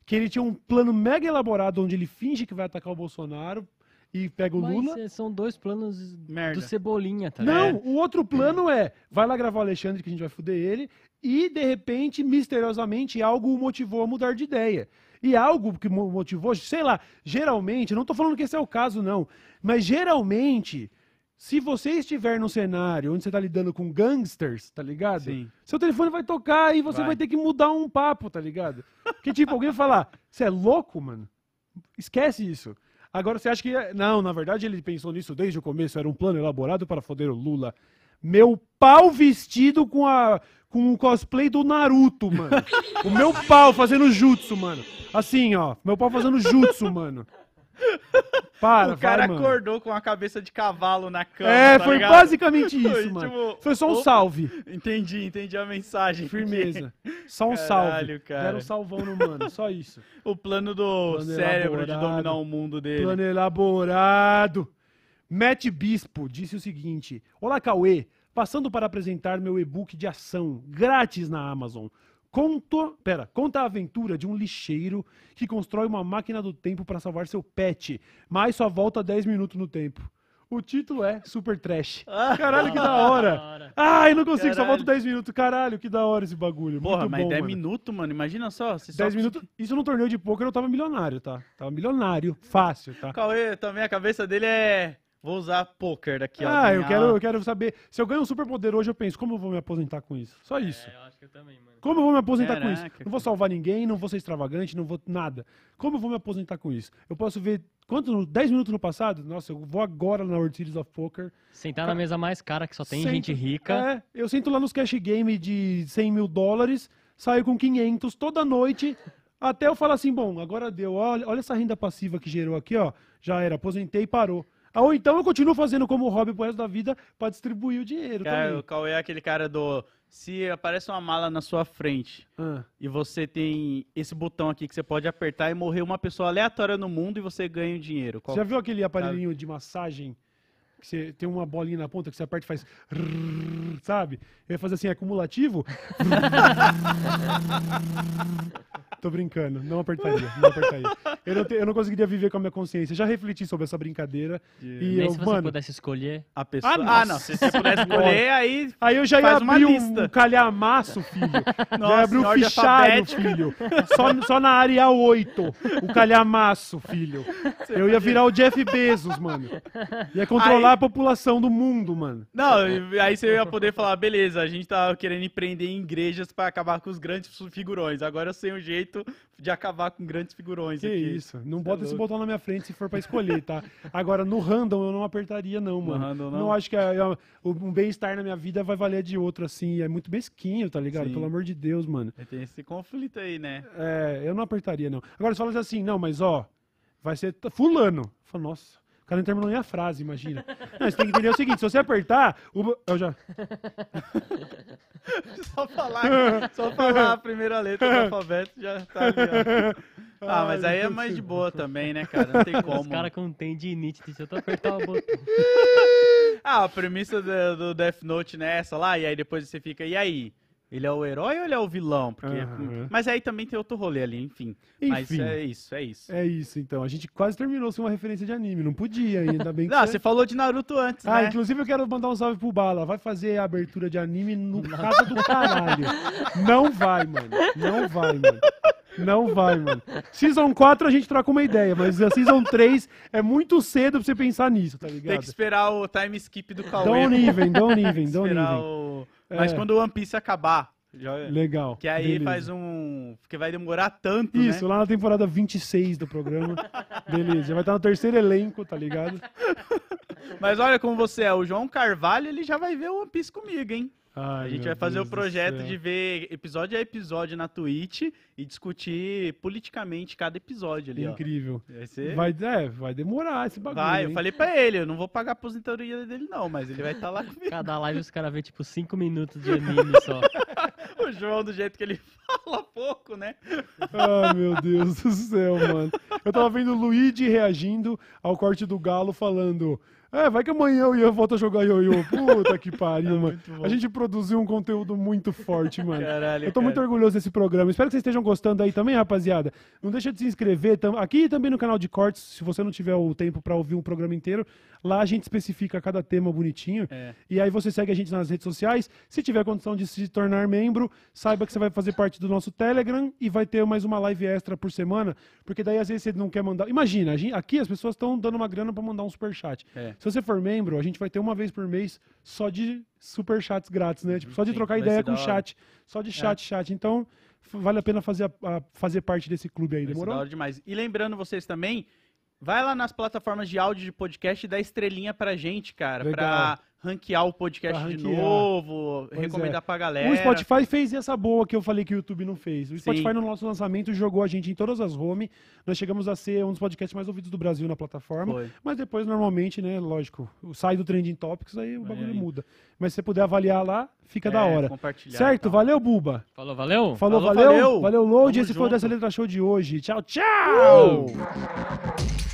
Que ele tinha um plano mega elaborado onde ele finge que vai atacar o Bolsonaro e pega o Mas Lula. é, são dois planos Merda. do Cebolinha, tá Não, o outro plano é, vai lá gravar o Alexandre que a gente vai fuder ele, e de repente, misteriosamente, algo o motivou a mudar de ideia. E algo que mo- motivou, sei lá, geralmente, não tô falando que esse é o caso, não, mas geralmente, se você estiver num cenário onde você tá lidando com gangsters, tá ligado? Sim. Seu telefone vai tocar e você vai. Vai. ter que mudar um papo, tá ligado? Porque, tipo, alguém vai falar, você é louco, mano? Esquece isso. Agora você acha que. Não, na verdade ele pensou nisso desde o começo, era um plano elaborado para foder o Lula. Meu pau vestido com a. com o cosplay do Naruto, mano. O meu pau fazendo jutsu, mano. Assim, ó. Meu pau fazendo jutsu, mano. <laughs> Para, o cara vai, acordou com a cabeça de cavalo na cama, É, tá foi ligado? basicamente isso, Foi, mano. tipo, Foi só um opa. salve. Entendi, entendi a mensagem. Firmeza. <laughs> Só um Caralho, salve. cara. Deram um salvão no mano, só isso. O plano do Plano cérebro de dominar o mundo dele. Plano elaborado. Matt Bispo disse o seguinte: Olá, Cauê. Passando para apresentar meu e-book de ação, grátis na Amazon. Conta, pera, conta a aventura de um lixeiro que constrói uma máquina do tempo para salvar seu pet, mas só volta 10 minutos no tempo. O título é Super Trash. Caralho, que da hora. Ai, não consigo, só volta 10 minutos. Caralho, que da hora esse bagulho. Porra, Muito mas bom, 10 mano. minutos, mano. Imagina só. Você 10 só... minutos. Isso no torneio de pôquer eu tava milionário, tá? Tava milionário. Fácil, tá? Cauê, também a cabeça dele é. Vou usar poker daqui, ó. Ah, eu ganhar- quero, eu quero saber. Se eu ganho um superpoder hoje, eu penso, como eu vou me aposentar com isso? Só isso. É, eu acho que eu também, mano. Como eu vou me aposentar com isso? Caraca, Não vou salvar ninguém, não vou ser extravagante, não vou nada. Como eu vou me aposentar com isso? Eu posso ver quanto? no- 10 minutos no passado? Nossa, eu vou agora na World Series of Poker. Sentar na mesa mais cara, que só tem Sento- gente rica. É, eu sento lá nos cash game de 100 mil dólares, saio com 500 toda noite, até eu falar assim, bom, agora deu, olha, olha essa renda passiva que gerou aqui, ó, já era, aposentei e parou. Ah, Ou então eu continuo fazendo como hobby pro resto da vida pra distribuir o dinheiro Cara, também. o Cauê é aquele cara do. Se aparece uma mala na sua frente Ah, e você tem esse botão aqui que você pode apertar e morrer uma pessoa aleatória no mundo e você ganha o dinheiro. Qual- Você já viu aquele aparelhinho de massagem que você tem uma bolinha na ponta que você aperta e faz. Sabe? Eu ia fazer assim, acumulativo. <laughs> Tô brincando, não apertaria, não apertaria. Eu não, te- eu não conseguiria viver com a minha consciência. Já refleti sobre essa brincadeira. E Nem eu, se você mano, pudesse escolher. A pessoa... Ah, Ah, nossa. não. Se você pudesse <laughs> escolher, aí... Aí eu já ia abrir um, um calhamaço, filho. já Nossa, ia abrir um fichário, filho. Só, só na área 8, o calhamaço, filho. Eu ia virar o Jeff Bezos, mano. Ia controlar Aí- a população do mundo, mano. Não, aí você ia poder falar, beleza, a gente tá querendo empreender em igrejas pra acabar com os grandes figurões. Agora eu sei um jeito de acabar com grandes figurões Que aqui. isso. Não Cê bota é esse botão na minha frente se for pra escolher, tá? Agora, no random eu não apertaria, não, mano. random, não? acho que a- a- o um bem-estar na minha vida vai valer de outro, assim. É muito mesquinho, tá ligado? Sim. Pelo amor de Deus, mano. Tem esse conflito aí, né? É, eu não apertaria, não. Agora, você fala assim, não, mas ó, vai ser fulano. Fala, nossa, cara não terminou nem a frase, imagina. Não, você tem que entender o seguinte, se você apertar, o... eu já... <laughs> Só falar, só falar a primeira letra do alfabeto já tá ali, ó. Ah, mas aí é mais de boa também, né, cara? Não tem Os como. caras com tendinite, deixa eu só apertar o botão. Ah, a premissa do, do Death Note não é essa lá, e aí depois você fica, e aí? Ele é o herói ou ele é o vilão? Porque, Aham. Mas aí também tem outro rolê ali, enfim. Mas Enfim. é isso, é isso. É isso, então. A gente quase terminou sem uma referência de anime. Não podia ainda, bem que <laughs> Não, você- você falou de Naruto antes, Ah, né? inclusive eu quero mandar um salve pro Bala. Vai fazer a abertura de anime no casa do caralho. Não vai, mano. Não vai, mano. Não vai, mano. Season 4 a gente troca uma ideia, mas a Season 3 é muito cedo pra você pensar nisso, tá ligado? Tem que esperar o time skip do Cauê. Don't even, don't even, don't even. o... Mas É. quando o One Piece acabar, já... Legal. que aí beleza. faz um... Porque vai demorar tanto, Isso, né? lá na temporada 26 do programa. <laughs> Beleza, já vai estar no terceiro elenco, tá ligado? <laughs> Mas olha como você é, o João Carvalho, ele já vai ver o One Piece comigo, hein? Ai, a gente vai fazer Deus o do projeto de ver episódio a episódio na Twitch e discutir politicamente cada episódio ali, ó. Incrível. Vai ser... Vai, é, vai demorar esse bagulho. Vai, eu hein? falei pra ele, eu não vou pagar a aposentadoria dele não, mas ele vai estar lá <laughs> comigo. Cada live os caras vê tipo 5 minutos de anime só. <laughs> O João, do jeito que ele <laughs> fala pouco, né? Ai, meu Deus do céu, mano. Eu tava vendo o Luigi reagindo ao corte do Galo falando. É, vai que amanhã eu ia voltar a jogar ioiô. <laughs> Puta que pariu, mano. muito bom. A gente produziu um conteúdo muito forte, mano. Caralho, Eu tô muito cara. orgulhoso desse programa. Espero que vocês estejam gostando aí também, rapaziada. Não deixa de se inscrever tam- aqui e também no canal de cortes, se você não tiver o tempo pra ouvir um programa inteiro. Lá a gente especifica cada tema bonitinho. É. E aí você segue a gente nas redes sociais. Se tiver condição de se tornar membro, saiba que você vai fazer parte do nosso Telegram e vai ter mais uma live extra por semana, porque daí às vezes você não quer mandar. Imagina, aqui as pessoas estão dando uma grana pra mandar um superchat. É. Se você for membro, a gente vai ter uma vez por mês só de superchats grátis, né? Tipo, só de Sim, trocar ideia com o. É. chat. Só de chat, chat. Então, vale a pena fazer, a- a- fazer parte desse clube aí, Vai demorou? da hora demais. E lembrando vocês também, vai lá nas plataformas de áudio de podcast e dá estrelinha pra gente, cara, Legal. pra ranquear o podcast Pra de ranquear. novo, Pois recomendar é. pra galera. O Spotify fez essa boa que eu falei que o YouTube não fez. O Sim. Spotify, no nosso lançamento, jogou a gente em todas as home. Nós chegamos a ser um dos podcasts mais ouvidos do Brasil na plataforma. Foi. Mas depois, normalmente, né, lógico, sai do Trending Topics, aí o bagulho aí. muda. Mas se você puder avaliar lá, fica da É, hora. compartilhar e Certo? Valeu, Buba. Falou, valeu? Falou, Falou, valeu. valeu. Valeu, Load. Tamo Esse foi o junto. Dessa Letra Show de hoje. Tchau, tchau! Let's